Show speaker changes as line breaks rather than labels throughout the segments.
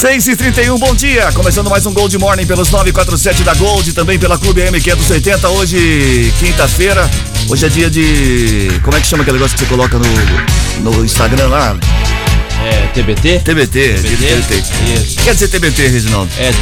Seis e trinta e um, bom dia. Começando mais um Gold Morning pelos 947 da Gold, também pela Clube M580. Hoje, quinta-feira. Hoje é dia de. Como é que chama aquele negócio que você coloca no, no Instagram lá?
É, TBT?
TBT.
TBT?
TBT.
Isso.
Quer dizer TBT, Reginaldo?
É,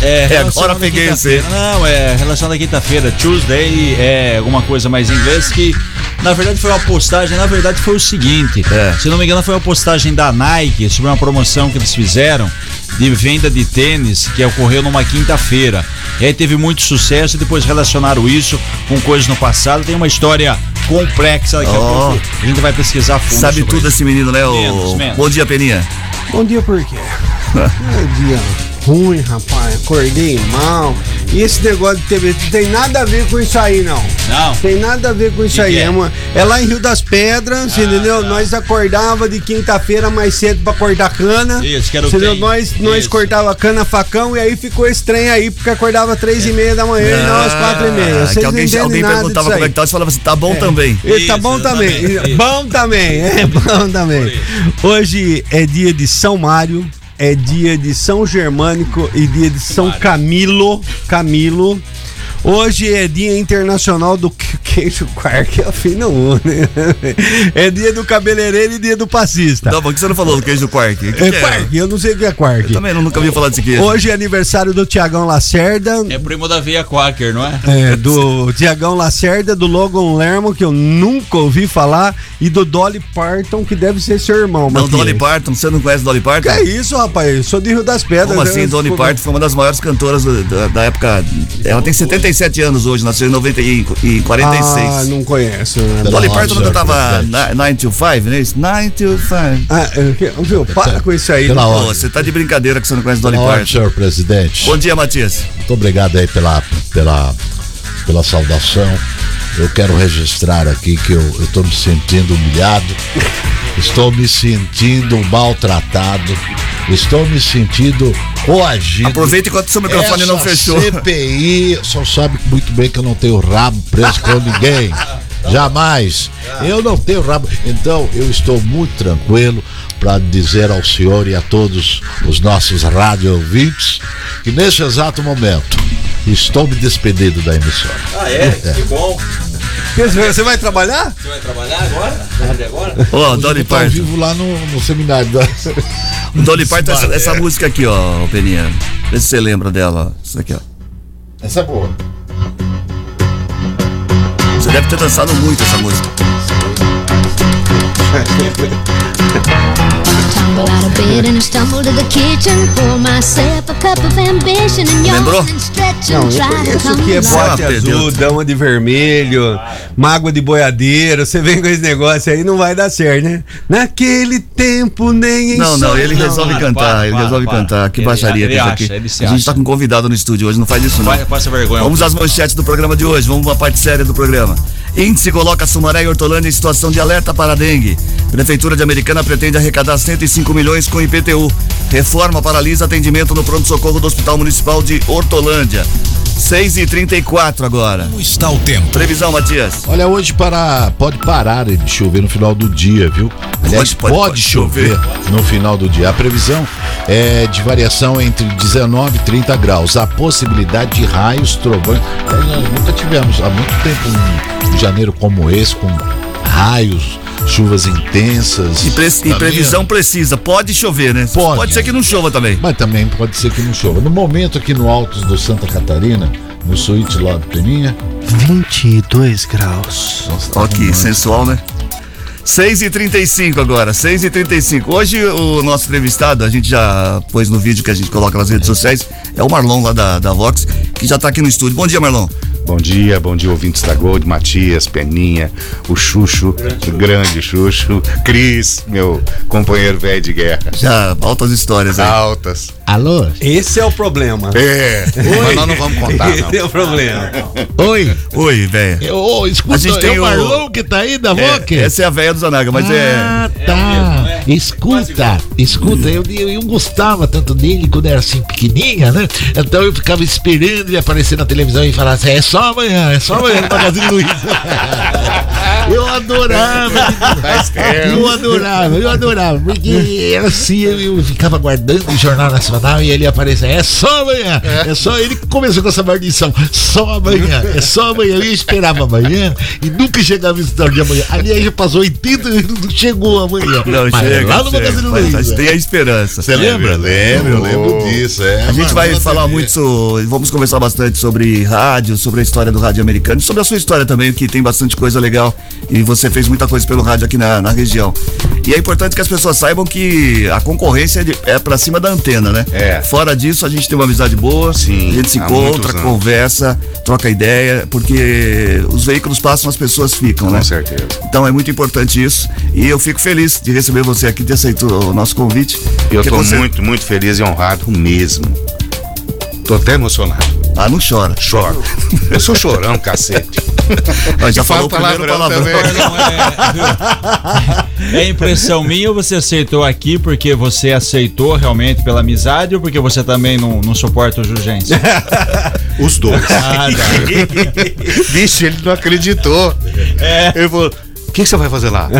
é, relação
agora peguei você.
Não, é relação da quinta-feira. Tuesday é alguma coisa mais em inglês que, na verdade, foi uma postagem. Na verdade, foi o seguinte:
É.
se não me engano, foi uma postagem da Nike sobre uma promoção que eles fizeram de venda de tênis que ocorreu numa quinta-feira. E aí teve muito sucesso e depois relacionaram isso com coisas no passado. Tem uma história complexa daqui pouco. A gente vai pesquisar fundo.
Sabe tudo
isso.
esse menino, né? o-
Menos, menos.
Bom dia, Peninha.
Bom dia por quê? É dia ruim, rapaz. Acordei mal. E esse negócio de TV tem nada a ver com isso aí, não.
Não.
Tem nada a ver com isso
Que
aí.
que é?
É, uma- é lá em Rio das Pedras, entendeu? Nós acordava de quinta-feira mais cedo pra cortar cana.
Isso, que era o
entendeu? Nós, nós cortava cana facão e aí ficou trem aí, porque acordava três e meia da manhã e não às quatro e meia.
Ah,
Vocês
que alguém,
não
alguém perguntava como é que tá, você falava assim, tá bom também.
E tá
Isso,
bom também.
isso.
Bom também, é bom também. Hoje é dia de São Mário, é dia de São Germânico e dia de São Camilo. Camilo. Hoje é dia internacional do que- queijo quark, afina um, né? É dia do cabeleireiro e dia do passista.
Não, por que você não falou do queijo quark? Que
É
que
quark, eu não sei o que é quark.
Eu também não- nunca ouvi falar desse queijo.
Hoje é aniversário do Tiagão Lacerda.
É primo da Via Quaker, não é?
É, do Tiagão Lacerda, do Logan Lermo, que eu nunca ouvi falar, e do Dolly Parton, que deve ser seu irmão.
Não,
Matias.
Dolly Parton, você não conhece Dolly Parton?
Que é isso, rapaz? Eu sou de Rio das Pedras.
Como assim,
eu-
Dolly Parton foi uma das maiores cantoras da, da época. Ela tem 77 anos hoje, nasceu em 90 e, e 46.
Ah, não conheço. né?
Dolly Parton cantava
presidente.
9 to 5, né? 9 to 5.
Ah, que- viu? Para com isso aí.
Pela?
Pô, você tá de brincadeira que você não conhece Dolly Parton.
senhor presidente.
Bom dia, Matias.
Muito obrigado aí pela, pela, pela saudação. Eu quero registrar aqui que eu, tô me sentindo humilhado. Estou me sentindo maltratado. Estou me sentindo coagido.
Aproveita enquanto seu microfone não
Essa
fechou.
CPI só sabe muito bem que eu não tenho rabo preso com ninguém. Jamais. Eu não tenho rabo. Então eu estou muito tranquilo para dizer ao senhor e a todos os nossos rádio ouvintes que nesse exato momento estou me despedindo da emissora.
Ah, é? Que bom.
Você vai trabalhar?
Você vai trabalhar agora? Tarde agora?
Ó,
Hoje
Dolly
ao
Parton.
vivo lá no, no seminário da.
Dolly Parton, essa, essa música aqui, ó, Peninha. Vê se você lembra dela. ó. Isso aqui, ó.
Essa é boa.
Você deve ter dançado muito essa música.
Tumble out of bed and I stumble to the kitchen. Pour myself a cup of ambition and
Lembrou?
yawn and stretch
Não,
and
eu
try to
conheço
come
que é bote
Ah,
azul, dama de vermelho, mágoa de boiadeiro. Você vem com esse negócio aí, não vai dar certo, né? Naquele tempo nem em
Não, não, ele resolve
não,
cantar,
para,
ele
para,
resolve
para.
cantar. Que
Ele-
baixaria
ele
isso
acha,
aqui. A gente
acha.
tá com um convidado no estúdio hoje, não faz isso não.
Vai, passa vergonha.
Vamos às manchetes do programa de hoje, vamos pra parte séria do programa. Índice coloca Sumaré e Hortolândia em situação de alerta para dengue. Prefeitura de Americana pretende arrecadar 105 milhões com IPTU. Reforma paralisa atendimento no pronto-socorro do Hospital Municipal de Hortolândia. 6 e 34 agora.
Como está o tempo?
Previsão, Matias.
Olha, hoje para, pode parar de chover no final do dia, viu? Aliás,
Pode, pode,
pode,
pode
chover,
chover.
no final do dia. A previsão é de variação entre 19 e 30 graus. A possibilidade de raios, trovões. Nós nunca tivemos há muito tempo um janeiro como esse, com raios, chuvas intensas.
E, pre- e previsão precisa, pode chover, né?
Pode.
ser que não chova também.
Mas também pode ser que não chova. No momento aqui no Altos do Santa Catarina, no suíte lá do Peninha,
22 graus.
Ó que sensual, né? 6 e 35 agora, 6 e 35 Hoje o nosso entrevistado, a gente já pôs no vídeo que a gente coloca nas redes sociais, é o Marlon lá da, da Vox, que já tá aqui no estúdio. Bom dia, Marlon.
Bom dia, bom dia, ouvintes da Gold, Matias, Peninha, o Xuxo, o grande Xuxo, Cris, meu companheiro velho de guerra.
Já, altas histórias aí.
Altas.
Alô?
Esse é o problema.
É, mas nós não vamos contar, não.
Esse é o problema.
Oi.
Oi, velho.
Ô, escuta,
A gente tem
é o
o-
Marlon que tá aí da Voque?
É, essa é a velha do Zanaga, mas
ah,
é.
tá. Escuta, escuta, eu, eu, eu gostava tanto dele quando era assim pequenininha, né? Então eu ficava esperando ele aparecer na televisão e falar assim: é só amanhã, é só amanhã no Magazine Luiza. eu adorava.
Tá.
Eu adorava, eu adorava, porque era assim, eu, eu ficava guardando o Jornal Nacional e ele aparecia, é só amanhã, é só ele que começou com essa maldição, só amanhã, é só amanhã, eu esperava amanhã e nunca chegava esse tal de amanhã, ali aí já passou 80 e não chegou amanhã,
Não,
Mas
chega.
lá no. Magazine
Mas
Luiza.
Tem a esperança.
Você lembra? Lembro, eu lembro disso. É,
A gente vai falar muito, vamos conversar bastante sobre rádio, sobre a história do rádio americano, sobre a sua história também, que tem bastante coisa legal e você fez muita coisa pelo rádio aqui na, na região. E é importante que as pessoas saibam que a concorrência é, é pra cima da antena, né?
É.
Fora disso, a gente tem uma amizade boa,
Sim,
a gente se encontra, conversa, troca ideia, porque os veículos passam, as pessoas ficam, né?
Com certeza.
Então é muito importante isso. E eu fico feliz de receber você aqui, ter aceito o nosso convite.
Eu
Porque
tô
você-
muito, muito feliz e honrado mesmo. Tô até emocionado.
Ah, não chora.
Choro. Eu sou chorão, cacete.
Ó, já
E
falou o
falo
primeiro
palavrão
palavrão.
também.
É impressão minha ou você aceitou aqui porque você aceitou realmente pela amizade ou porque você também não, não suporta o Jurgência?
Os dois.
Ah,
Bicho, ele não acreditou.
É.
Ele falou: o que, que você vai fazer lá?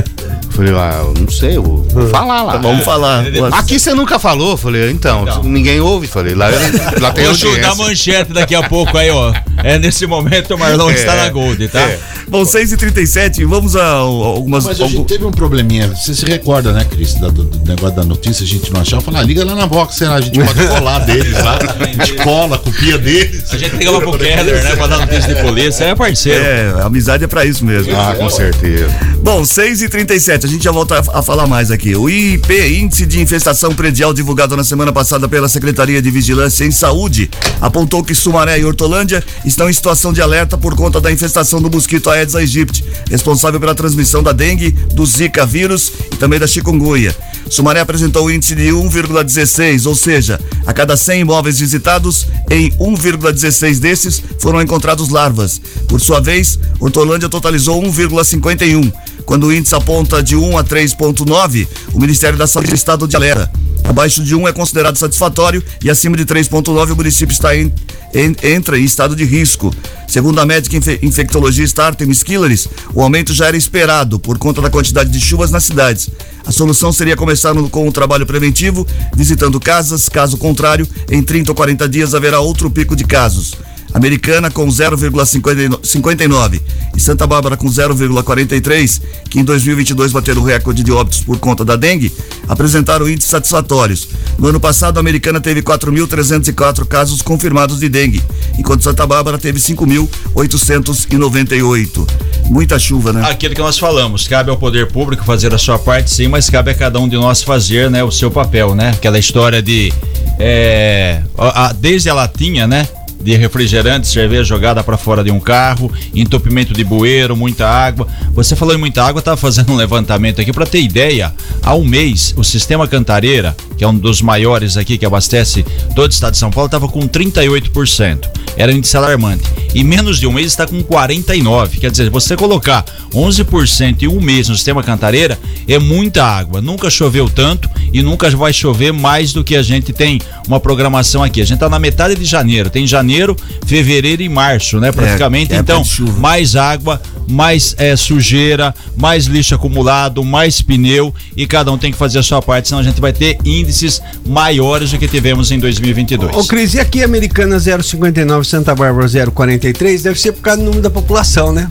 Falei, ah, eu não sei, eu vou falar lá.
Vamos falar.
Aqui você nunca falou? Falei, então, ninguém ouve. Falei, lá, eu- lá tem
Vou chutar a manchete daqui a pouco aí, ó. É nesse momento o Marlon
É,
está na Gold, tá?
é.
Bom, 6h37, vamos a algumas.
Mas a gente teve um probleminha. Você se recorda, né, Cris, do, do negócio da notícia, a gente não achava. Falar, liga lá na Vox, será? A gente pode colar deles lá. A gente cola, copia deles.
A gente ligava pro Keller, né? Pra dar notícia de polícia. É parceiro.
É, amizade é pra isso mesmo.
Ah, com certeza.
Bom, 6h37, a gente já volta a, a falar mais aqui. O IP, Índice de Infestação Predial, divulgado na semana passada pela Secretaria de Vigilância em Saúde, apontou que Sumaré e Hortolândia estão em situação de alerta por conta da infestação do mosquito Aedes aegypti, responsável pela transmissão da dengue, do Zika vírus e também da chikungunya. Sumaré apresentou o índice de 1,16, ou seja, a cada 100 imóveis visitados, em 1,16 desses foram encontrados larvas. Por sua vez, Hortolândia totalizou 1,51. Quando o índice aponta de 1 a 3,9, o Ministério da Saúde estado de alerta. Abaixo de 1 é considerado satisfatório e acima de 3,9 o município está em, em- entra em estado de risco. Segundo a médica infe- infectologista Artemis Killeris, o aumento já era esperado por conta da quantidade de chuvas nas cidades. A solução seria começar com o trabalho preventivo, visitando casas, caso contrário, em 30 ou 40 dias haverá outro pico de casos. Americana com 0,59 e Santa Bárbara com 0,43, que em 2022 bateram o recorde de óbitos por conta da dengue, apresentaram índices satisfatórios. No ano passado, a Americana teve 4.304 casos confirmados de dengue, enquanto Santa Bárbara teve 5.898. Muita chuva, né?
Aquilo que nós falamos, cabe ao poder público fazer a sua parte, sim, mas cabe a cada um de nós fazer, né, o seu papel, né? Aquela história de é, a- a- desde a latinha, né? De refrigerante, cerveja jogada para fora de um carro, entupimento de bueiro, muita água. Você falou em muita água, estava fazendo um levantamento aqui para ter ideia. Há um mês, o sistema Cantareira, que é um dos maiores aqui que abastece todo o estado de São Paulo, estava com 38%. Era um índice alarmante. E menos de um mês está com 49%. Quer dizer, você colocar 11% em um mês no sistema Cantareira é muita água. Nunca choveu tanto e nunca vai chover mais do que a gente tem uma programação aqui. A gente está na metade de janeiro. Tem janeiro, fevereiro e março, né? Praticamente.
época
então, mais água, mais eh, sujeira, mais lixo acumulado, mais pneu e cada um tem que fazer a sua parte, senão a gente vai ter índices maiores do que tivemos em 2022.
Ô, Cris, e aqui Americana 059, Santa Bárbara 043, deve ser por causa do número da população, né?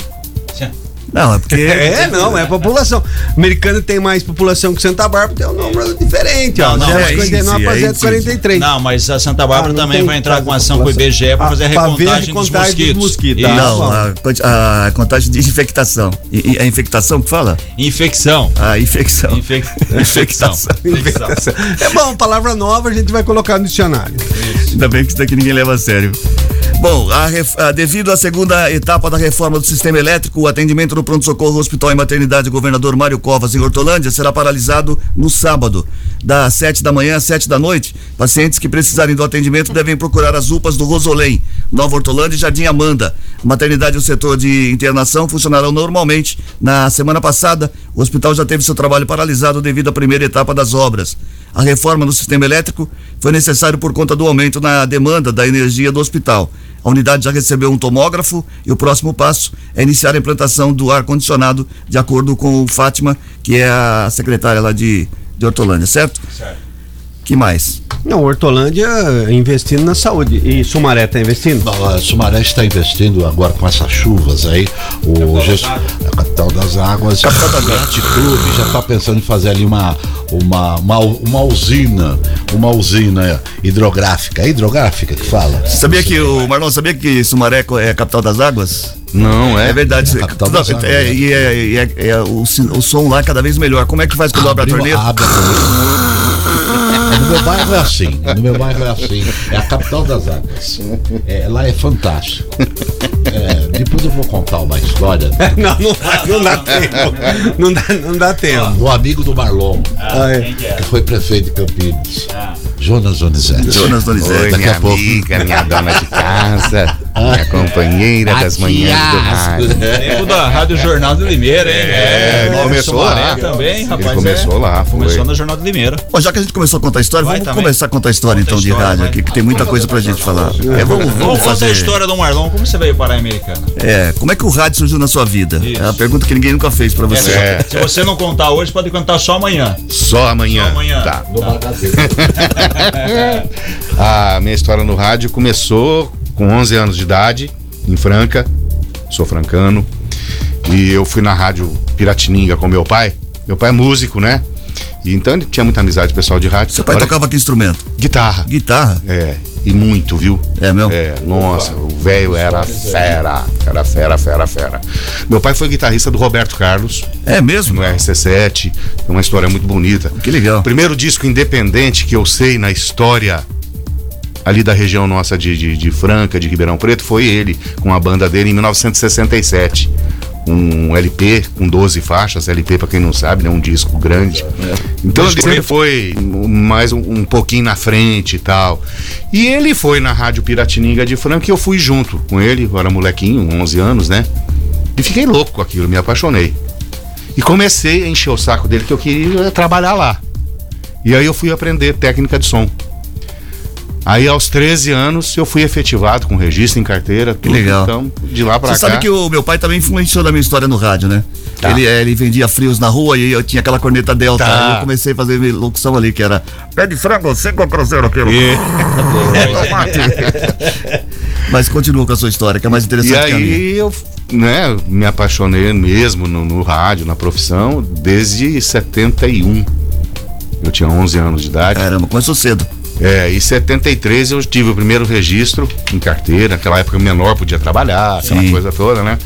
Não, é porque.
É, não, é população. Americana tem mais população que Santa Bárbara, tem um número diferente, ó.
Não, não, é
059
índice,
para
é índice.
043.
Não, mas a Santa Bárbara
Ah,
também vai entrar com ação com o. IBGE para
Ah,
fazer a recontagem dos mosquitos.
Não, a, contagem de infectação. E, a infectação que fala?
Infecção.
A infecção.
Infec...
Infecção.
Infecção.
É bom, palavra nova a gente vai colocar no dicionário.
Ainda bem que isso daqui ninguém leva a sério. Bom, a a- devido à segunda etapa da reforma do sistema elétrico, o atendimento no do pronto-socorro Hospital e Maternidade Governador Mário Covas, em Hortolândia, será paralisado no sábado, das 7 da manhã às 7 da noite. Pacientes que precisarem do atendimento devem procurar as UPAs do Rosolém, Nova Hortolândia e Jardim Amanda. A maternidade e o setor de internação funcionarão normalmente. Na semana passada, o hospital já teve seu trabalho paralisado devido à primeira etapa das obras. A reforma no sistema elétrico foi necessário por conta do aumento na demanda da energia do hospital. A unidade já recebeu um tomógrafo e o próximo passo é iniciar a implantação do ar-condicionado, de acordo com o Fátima, que é a secretária lá de, de Hortolândia, certo? Certo. Que mais?
Não, Hortolândia investindo na saúde. E Sumaré está investindo?
Não, a Sumaré está investindo agora com essas chuvas aí. O gest... a capital das águas. Capital das águas. Clube já está pensando em fazer ali uma, uma, uma, uma usina, uma usina hidrográfica. É hidrográfica que fala?
Você sabia que o Marlon sabia que Sumaré é a capital das águas?
Não, é.
É verdade. É capital das águas. É, e é, é, é, é, o, o som lá é cada vez melhor. Como é que faz quando abre a torneira? Abre a torneira.
No meu bairro é assim. No meu bairro é assim. É a capital das águas. É, lá é fantástico. É, depois eu vou contar uma história.
não, não, dá, não dá tempo. Não dá, não dá tempo.
O amigo do Marlon, ah, é? que foi prefeito de Campinas. Ah. Jonas Donizete.
Jonas Donizete. Oi, Daqui minha a pouco. amiga, minha dona de casa, minha companheira das manhãs do rádio.
Tempo da Rádio Jornal de Limeira, hein?
É, ele começou lá.
também, rapaz.
Ele começou
é.
lá,
foi. Começou na Jornal de Limeira.
Bom, já que a gente começou a contar a história, vai vamos também. começar a contar a história então de rádio aqui, que tem muita coisa pra gente falar.
É, vamos, vamos fazer. a história do Marlon, como você veio parar a Americana?
É, como é que o rádio surgiu na sua vida? Isso. É a pergunta que ninguém nunca fez pra você.
É. Se você não contar hoje, pode contar só amanhã.
Só amanhã. Só amanhã. Tá. tá. A minha história no rádio começou com 11 anos de idade, em Franca. Sou francano. E eu fui na rádio Piratininga com meu pai. Meu pai é músico, né? E então ele tinha muita amizade com o pessoal de rádio.
Seu pai Agora, tocava que instrumento?
Guitarra.
Guitarra?
É. E muito, viu?
É meu?
É, nossa, o velho era fera. Era fera, fera, fera. Meu pai foi guitarrista do Roberto Carlos.
É mesmo?
No RC7. É uma história muito bonita.
Que legal.
O primeiro disco independente que eu sei na história ali da região nossa de, de, de, Franca, de Ribeirão Preto, foi ele, com a banda dele em 1967. Um LP com 12 faixas, LP para quem não sabe, né? Um disco grande. É. Então ele sempre foi mais um, um, pouquinho na frente e tal. E ele foi na Rádio Piratininga de Franca e eu fui junto com ele, eu era molequinho, 11 anos, né? E fiquei louco com aquilo, me apaixonei. E comecei a encher o saco dele que eu queria trabalhar lá. E aí eu fui aprender técnica de som. Aí aos 13 anos eu fui efetivado com registro em carteira, tudo.
Que legal.
Então, de lá pra Você
cá. Você sabe que o meu pai também influenciou na minha história no rádio, né? Tá. Ele, é, ele vendia frios na rua e eu tinha aquela corneta delta. Tá. Aí eu comecei a fazer locução ali, que era pé de frango, cinco cruzeiro aquilo. E... Mas continua com a sua história, que é mais interessante
e aí eu né, me apaixonei mesmo no, no rádio, na profissão, desde 71. Eu tinha 11 anos de idade.
Caramba, começou cedo.
É, em 73 eu tive o primeiro registro em carteira, naquela época menor podia trabalhar, aquela Sim. coisa toda, né?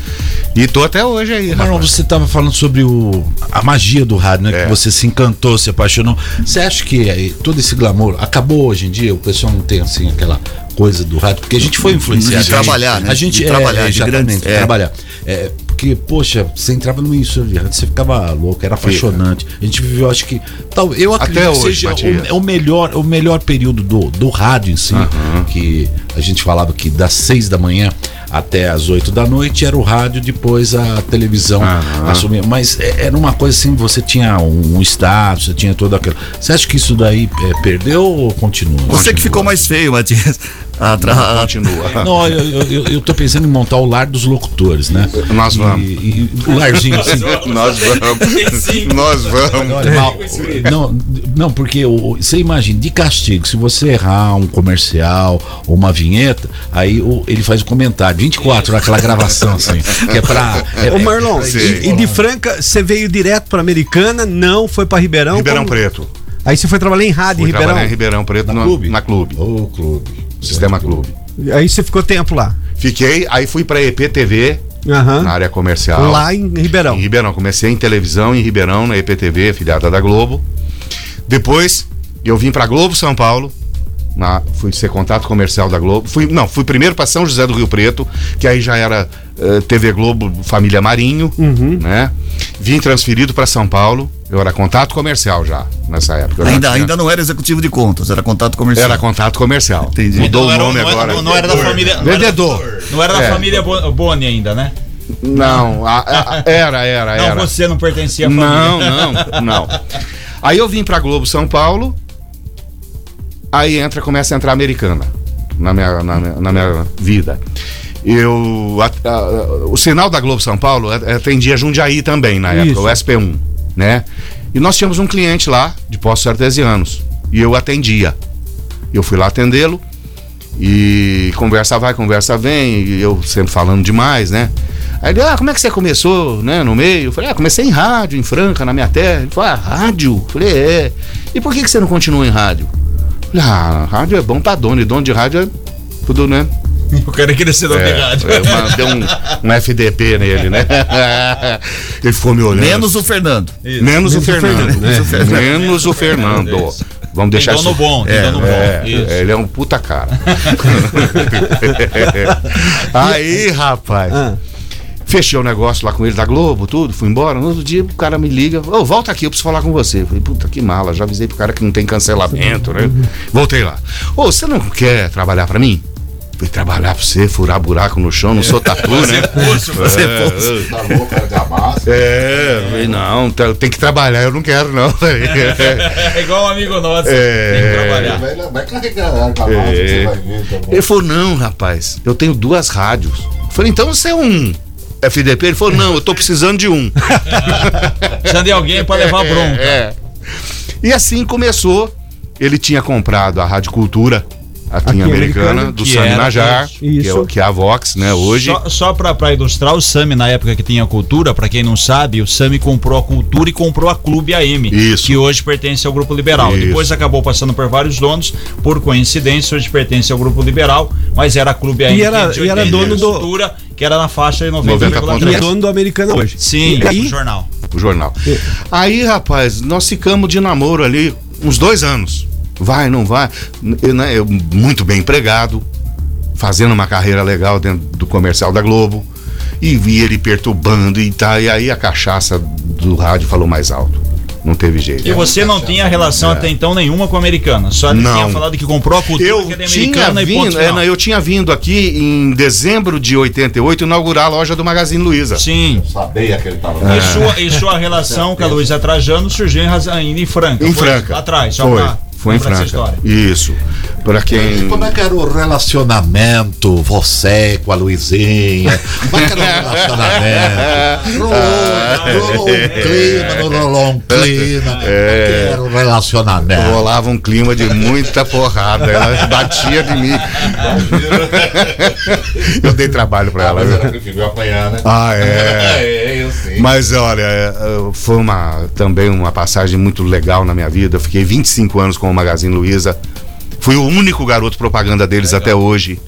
E tô até hoje aí.
Marlon, você estava falando sobre o, a magia do rádio, né? É. Que você se encantou, se apaixonou. Você acha que aí, todo esse glamour acabou hoje em dia? O pessoal não tem assim aquela coisa do rádio, porque a gente foi influenciado.
De trabalhar, né?
A gente
de
é, trabalhar, de grande, é. trabalhar. É, porque, poxa, você entrava no rádio, você ficava louco, era apaixonante. A gente viveu, acho que. Tal, eu acredito Até hoje, que seja o, o, melhor, o melhor período do, do rádio em si, uhum. que a gente falava que das seis da manhã até as 8 da noite era o rádio, depois a televisão uhum. assumia. Mas é, era uma coisa assim, você tinha um, status, você tinha todo aquilo. Você acha que isso daí é, perdeu ou continua? Você
continua. que ficou mais feio, Matias.
Ah, tra... Não, continua. Não, eu, eu, eu, tô pensando em montar o lar dos locutores, né?
Nós vamos. E,
e, o larzinho, assim.
Nós vamos. Nós vamos.
Olha, não, não, porque você imagina, de castigo, se você errar um comercial ou uma vinheta, aí o, ele faz o um comentário. 24 naquela gravação, assim. Que é pra. É,
Ô, Marlon, e, e, de Franca, você veio direto pra Americana, não foi pra Ribeirão?
Ribeirão como... Preto.
Aí você foi trabalhar em rádio
fui
em Ribeirão?
em Ribeirão Preto na,
no, clube.
Na clube.
Ô, clube.
Sistema Clube.
Aí você ficou tempo lá?
Fiquei, aí fui pra EPTV, uhum. na área comercial.
Lá em Ribeirão.
Em Ribeirão. Comecei em televisão em Ribeirão, na EPTV, afiliada da Globo. Depois, eu vim pra Globo São Paulo, na- fui ser contato comercial da Globo. Fui, não, fui primeiro para São José do Rio Preto, que aí já era eh, TV Globo Família Marinho, né? Vim transferido para São Paulo. Eu era contato comercial já nessa época.
Ainda,
tinha-
ainda não era executivo de contas, era contato comercial.
era contato comercial.
Entendi.
Mudou
Não
o
era-
nome
não era-
agora.
Não era da família. Era,
Vendedor.
não era da
É.
família Bo- Boni ainda, né?
Não, a- a- era, era,
Não,
era.
você não pertencia à família.
Não, não, não. Aí eu vim pra Globo São Paulo. Aí entra, começa a entrar a americana na minha, na, minha- na minha vida. Eu. a- a- o sinal da Globo São Paulo a- atendia Jundiaí também na época,
Isso.
o SP1, né? E nós tínhamos um cliente lá de Poços Artesianos. E eu atendia. Eu fui lá atendê-lo. E conversa vai, conversa vem, e eu sempre falando demais, né? Aí ele, ah, como é que você começou, né, no meio? Eu falei, ah, comecei em rádio, em Franca, na minha terra. Ele falou, ah, rádio? Eu falei, é. E por que, que você não continua em rádio? Eu falei, ah, rádio é bom pra dono, e dono de rádio é tudo, né?
O cara queria ser dono de rádio.
É, eu mandei um, um FDP nele, né? Ele ficou me olhando.
Menos o Fernando.
Menos o Fernando.
Fernando,
né? Menos o Fernando.
Isso.
Vamos deixar
Tem dono
isso.
bom,
é,
dono bom.
é,
Isso.
ele é um puta cara. Aí, rapaz.
Ah.
Fechei o negócio lá com ele da Globo, tudo, fui embora. No outro dia o cara me liga, ô, volta aqui, eu preciso falar com você. Eu falei, puta que mala, já avisei pro cara que não tem cancelamento, né? Voltei lá. Ô, você não quer trabalhar pra mim? Fui trabalhar pra você, furar buraco no chão, não sou tatu, né?
Você
É,
fosse.
Tá louco, argamassa.
é, falei, não, tá- tem que trabalhar, eu não quero, não.
É igual um amigo nosso.
É.
Tem que trabalhar.
Vai, vai carregar a argamassa,
É.
você vai ver. Tá bom.
Ele falou, não, rapaz, eu tenho duas rádios. Eu falei, então você é um FDP? Ele falou, não, eu tô precisando de um.
Precisa de alguém pra levar bronca.
É. E assim começou. Ele tinha comprado a Rádio Cultura, aqui, em
Aqui,
Americana,
Americana,
do Sami Najar, que é, que é a Vox, né, hoje.
Só, só pra, pra ilustrar, o Sami, na época que tinha cultura, pra quem não sabe, o Sami comprou a cultura e comprou a Clube AM.
Isso.
Que hoje pertence ao Grupo Liberal.
Isso.
Depois acabou passando por vários donos, por coincidência, hoje pertence ao Grupo Liberal, mas era a Clube AM.
E era-
é
e era
80
dono do-
cultura, que era na faixa de
90
E é
90,3.
dono do americano hoje.
Sim,
E aí,
o jornal.
o jornal. Aí, rapaz, nós ficamos de namoro ali uns dois anos. Vai, não vai. Eu, né, eu muito bem empregado, fazendo uma carreira legal dentro do comercial da Globo. E vi ele perturbando e tá. E aí a cachaça do rádio falou mais alto. Não teve jeito.
E você não tinha relação até então nenhuma com a americana. Só ele
É. Não.
tinha falado que comprou a cultura
Eu
que é da
tinha,
americana e ponto
vindo, é, não, eu tinha vindo aqui em dezembro de 88 inaugurar a loja do Magazine Luiza.
Sim.
Sabia que ele tava
É.
E sua, e sua relação com a Luísa Trajano surgiu em, em Franca.
Em Franca.
Atrás, só
Foi.
pra
Foi em Franca. Isso. Pra quem.
Como é que era o relacionamento, você com a Luizinha? Como é que era o relacionamento? Rolou, rolou um clima, não rolou um clima. Como é que era o relacionamento?
Rolava um clima de muita porrada. Ela batia de mim. eu dei trabalho pra ela. viu?
preferiu apanhar, né?
Ah, é.
É, eu sei.
Mas olha, é, é, foi uma, também uma passagem muito legal na minha vida. Eu fiquei 25 anos com o Magazine Luiza. Fui o único garoto propaganda deles até hoje.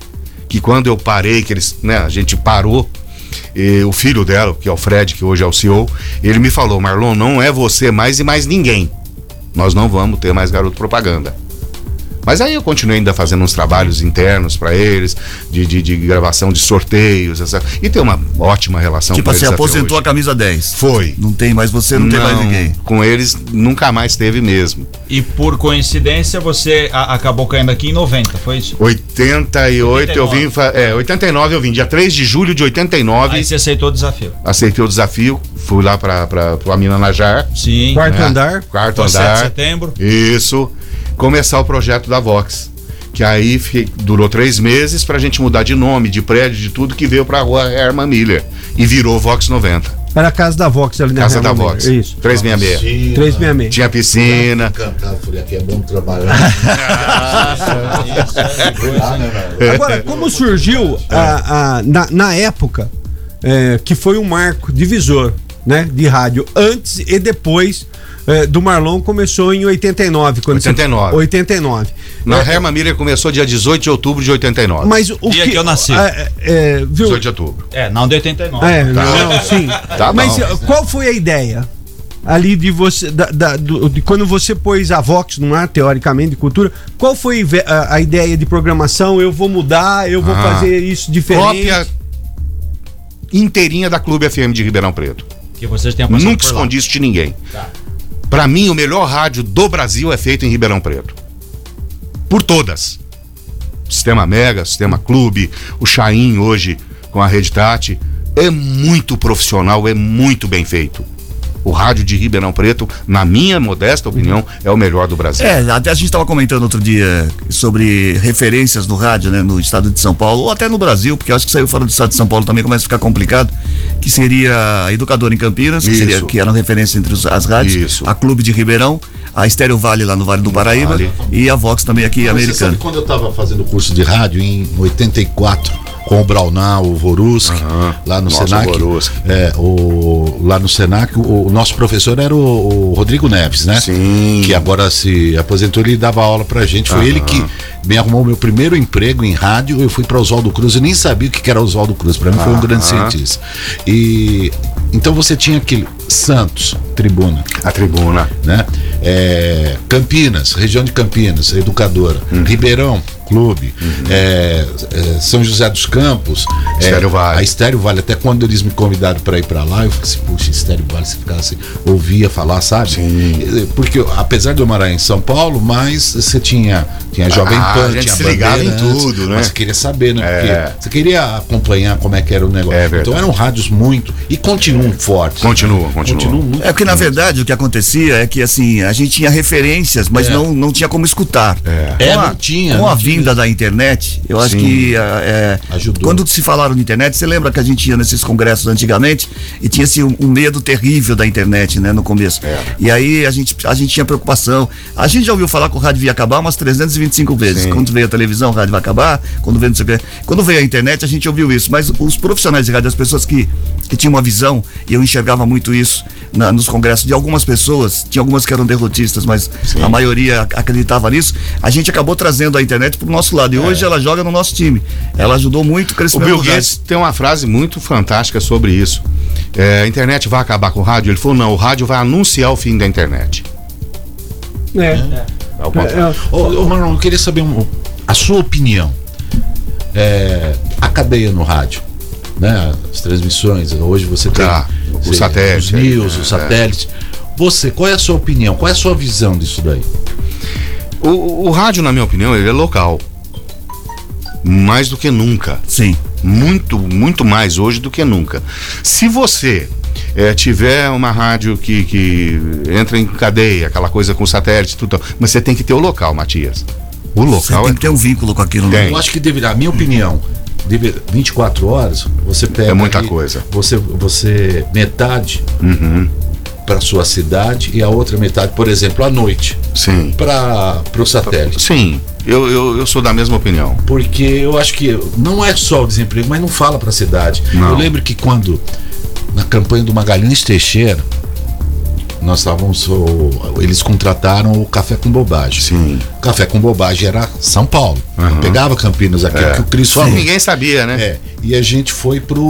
Que quando eu parei, que eles, né, a gente parou, e o filho dela, que é o Fred, que hoje é o CEO, ele me falou: Marlon, não é você mais e mais ninguém. Nós não vamos ter mais garoto propaganda. Mas aí eu continuei ainda fazendo uns trabalhos internos pra eles, de, de, de gravação de sorteios, essa, e tem uma ótima relação
Tipo,
com
você
eles até
aposentou a camisa 10.
Foi.
Não tem mais você, não, tem mais ninguém.
Com eles nunca mais teve mesmo.
E por coincidência, você a- acabou caindo aqui em 90, foi isso?
88 eu vim, é, 89 eu vim, dia 3 de julho de 89,
Aí você aceitou o desafio.
aceitei o desafio, fui lá para o Amina Najar,
Sim.
quarto
né?
andar.
quarto
Dia 7 de
andar,
setembro.
isso, começar o projeto da Vox. Que aí fiquei- durou três meses pra gente mudar de nome, de prédio, de tudo que veio pra rua Herman Miller. E virou Vox 90.
Era a casa da Vox ali na
Casa da Vox.
Miller. Isso.
366.
366.
Tinha piscina.
Falei, aqui é bom trabalhar. Né?
Agora, como surgiu a, a- na, na época é, que foi um marco divisor né, de rádio, antes e depois é, do Marlon começou em 89. Quando você-
89.
89.
Na
É,
Herman Miller começou dia 18 de outubro de 89.
mas o
Dia que eu nasci.
é, é, viu?
18 de outubro.
É, não de 89.
É, não, sim.
Tá
mas
bom.
uh, qual foi a ideia? ali de você, da- da- do- de quando você pôs a Vox no ar, teoricamente, de cultura, qual foi a, a ideia de programação? Eu vou mudar, eu vou
Ah,
fazer isso diferente.
Cópia inteirinha da Clube FM de Ribeirão Preto.
Que vocês tenham
Nunca escondi isso de ninguém. Pra mim, o melhor rádio do Brasil é feito em Ribeirão Preto. Por todas. Sistema Mega, Sistema Clube, o Chain hoje com a Rede Tati. É muito profissional, é muito bem feito. O rádio de Ribeirão Preto, na minha modesta opinião, é o melhor do Brasil.
É, até a gente estava comentando outro dia sobre referências no rádio, né, no estado de São Paulo, ou até no Brasil, porque eu acho que saiu fora do estado de São Paulo também começa a ficar complicado, que seria a Educadora em Campinas, que, seria, que era referência entre os- as rádios,
Isso.
a Clube de Ribeirão, a Estéreo Vale lá no Vale do Paraíba
Vale.
e a Vox também aqui,
Você sabe
americana.
quando eu estava fazendo curso de rádio em 84 com o Braunau, o Voruski,
Aham.
lá no Senac.
o.
É, o, lá no Senac, o, o nosso professor era o, o Rodrigo Neves, né?
Sim.
Que agora se aposentou, ele dava aula pra gente. Foi ele que me arrumou o meu primeiro emprego em rádio. Eu fui para Oswaldo Cruz, eu nem sabia o que era Oswaldo Cruz. Para mim foi um grande cientista. E então você tinha aquele Santos, tribuna
A tribuna.
né? É, Campinas, região de Campinas, educadora.
Uhum.
Ribeirão, clube. É, é, São José dos Campos. é,
Estéreo Vale.
A Estéreo Vale. Até quando eles me convidaram para ir para lá, eu falei assim, puxa, Estéreo Vale, você ficava assim, ouvia falar, sabe?
Sim.
Porque eu, apesar de eu morar em São Paulo, mas você tinha, tinha Jovem
Ah,
Pan,
a gente
tinha
se ligava em tudo, né?
Mas você queria saber, né?
É.
Porque você queria acompanhar como é que era o negócio.
É
então eram rádios muito, e continuam fortes.
Continua,
né?
continua.
Continuam muito
É porque na verdade o que acontecia é que assim, a gente tinha referências, mas
É.
não, não tinha como escutar.
É.
É,
Com a,
não tinha,
Com a
tinha.
Vinda da internet, eu acho
Sim.
que ah, é,
Ajudou.
quando se falaram de internet, você lembra que a gente ia nesses congressos antigamente e tinha assim, um, um medo terrível da internet, né, no começo.
Era.
E aí a gente, a gente tinha preocupação. A gente já ouviu falar que o rádio ia acabar umas 325 vezes.
Sim.
Quando veio a televisão, o rádio vai acabar. Quando veio, não sei o quê. quando veio a internet, a gente ouviu isso. Mas os profissionais de rádio, as pessoas que, que tinham uma visão, e eu enxergava muito isso na- nos congressos de algumas pessoas, tinha algumas que eram derrotistas, mas a maioria ac- acreditava nisso. A gente acabou trazendo a internet pro nosso lado. E hoje ela joga no nosso time. Ela ajudou muito o
O
crescimento
Bill
do rádio.
Gates tem uma frase muito fantástica sobre isso. É, a internet vai acabar com o rádio? Ele falou, não, o rádio vai anunciar o fim da internet.
É.
Ao contrário.
Ô, ô Marlon, eu queria saber um- a sua opinião. É, a cadeia no rádio, né? As transmissões, hoje você tem
Tá, o satélite
os news,
é,
o satélite. Você, qual é a sua opinião? Qual é a sua visão disso daí?
O, o- rádio, na minha opinião, ele é local. Mais do que nunca.
Sim.
Muito, muito mais hoje do que nunca. Se você eh, tiver uma rádio que, que entra em cadeia, aquela coisa com satélite, tudo, mas você tem que ter o local, Matias. O
Você
local
tem
é.
que ter um vínculo com aquilo. né?
Tem.
Eu acho que deveria, a minha opinião, deve, 24 horas, você pega.
É muita
ali,
coisa.
Você, você metade
Uhum,
para sua cidade e a outra metade, por exemplo, à noite,
sim.
para o satélite.
Sim, eu, eu, eu sou da mesma opinião.
Porque eu acho que não é só o desemprego, mas não fala para a cidade.
Não.
Eu lembro que quando, na campanha do Magalhães Teixeira, nós estávamos. Eles contrataram o Café com Bobagem.
Sim.
O Café com Bobagem era São Paulo.
Aham.
Pegava Campinas, aquilo
É.
que o Cris falou.
Ninguém sabia, né?
É, e a gente foi pro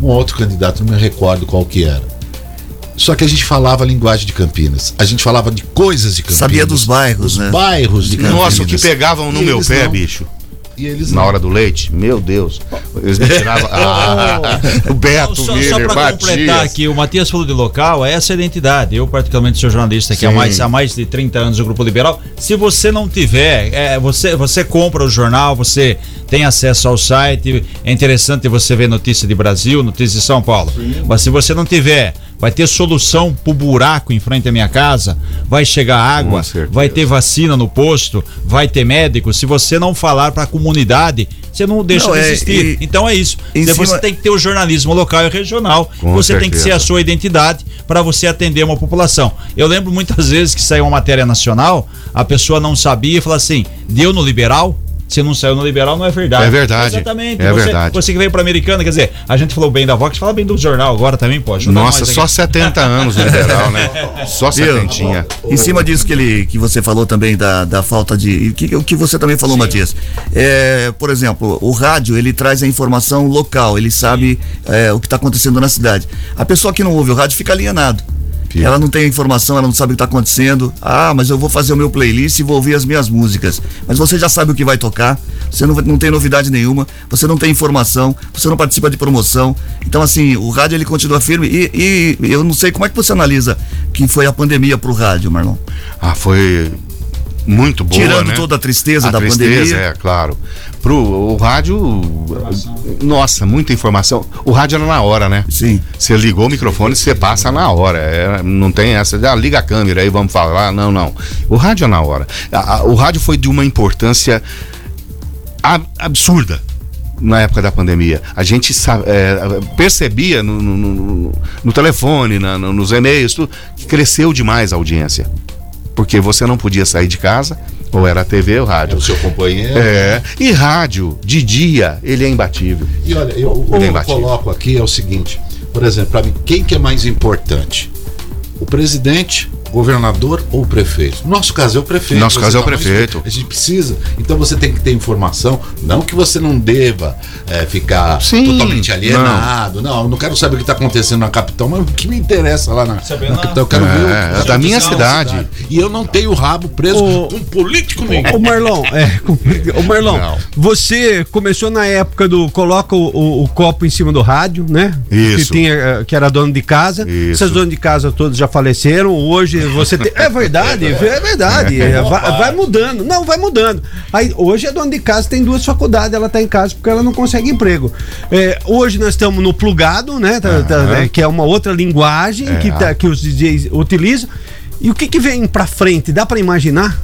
um outro candidato, não me recordo qual que era. Só que a gente falava a linguagem de Campinas. A gente falava de coisas de Campinas.
Sabia dos bairros, né?
bairros de Campinas.
Nossa, o que pegavam no
E
meu pé,
não.
bicho.
E eles
Na
não.
hora do leite, meu Deus. Eles me tiravam. Ah, o Beto
Só, só
Miller,
para completar
Matias.
aqui, o Matias falou de local, essa é a identidade. Eu, particularmente, sou jornalista aqui há
Sim.
mais, há mais de 30 anos do Grupo Liberal. Se você não tiver, é, você, você compra o jornal, você tem acesso ao site. É interessante você ver notícia de Brasil, notícia de São Paulo. Mas se você não tiver, vai ter solução pro buraco em frente à minha casa, vai chegar água,
certeza.
vai ter vacina no posto, vai ter médico. Se você não falar para a comunidade, você não deixa
Não,
de
é,
existir.
e-
então é isso.
cima-
você tem que ter o jornalismo local e regional.
Com
você tem que ser
certeza.
a sua identidade para você atender uma população. Eu lembro muitas vezes que saiu uma matéria nacional, a pessoa não sabia e falou assim: deu no liberal? Se não saiu no liberal, não é verdade.
É verdade.
Exatamente.
É
você,
verdade.
Você que veio para americana, quer dizer, a gente falou bem da Vox, fala bem do jornal agora também, pô.
Nossa, só
aqui.
70 anos no liberal, né? Só setentinha.
Em cima disso que, ele, que você falou também da, da falta de. e que- O que, você também falou, Matias. É, por exemplo, o rádio ele traz a informação local, ele sabe é, o que está acontecendo na cidade. A pessoa que não ouve o rádio fica alienado. Ela não tem informação, ela não sabe o que está acontecendo. Ah, mas eu vou fazer o meu playlist e vou ouvir as minhas músicas. Mas você já sabe o que vai tocar, você não, não tem novidade nenhuma, você não tem informação, você não participa de promoção. Então, assim, o rádio ele continua firme e, e eu não sei como é que você analisa que foi a pandemia pro rádio, Marlon.
Ah, foi muito boa,
Tirando
né?
toda a tristeza
a
da
tristeza,
pandemia.
é, claro. Pro o rádio, nossa, muita informação. O rádio era na hora, né?
Sim.
Você ligou o microfone, você passa na hora. É, não tem essa, ah, liga a câmera aí, vamos falar. Não, não. O rádio é na hora. A- a- o rádio foi de uma importância ab- absurda na época da pandemia. A gente é, percebia no, no- no- no telefone, na- no- nos e-mails, tudo, que cresceu demais a audiência. Porque você não podia sair de casa, ou era a TV ou rádio.
O seu companheiro.
É, e rádio, de dia, ele é imbatível.
E olha, eu, o que
é
eu coloco aqui é o seguinte: por exemplo, para mim, quem que é mais importante? O presidente, governador ou o prefeito? No nosso caso é o prefeito.
Nosso caso é o
tá mais-
prefeito.
A gente precisa. Então você tem que ter informação. Não que você não deva é, ficar
Sim,
totalmente alienado. Não. eu não quero saber o que está acontecendo na capital, mas o que me interessa lá na, na capital? Eu quero
É,
ver. o
é da minha
na
cidade.
E eu não tenho rabo preso
Ô,
com político nenhum.
Ô Marlon, é, ô Marlon,
Não.
você começou na época do coloca o, o- o copo em cima do rádio, né?
Isso.
Que, tinha, eh, que era dono de casa.
Isso.
Essas donas de casa todos já faleceram. Hoje você tem. É verdade, é verdade. é, vai, vai mudando. Não, vai mudando. Aí, hoje a dona de casa tem duas faculdades, ela tá em casa porque ela não consegue emprego. É, hoje nós estamos no plugado, né? tá- tá, né, que é uma outra linguagem que, tá- que os DJs utilizam. E o que, que vem pra frente? Dá pra imaginar?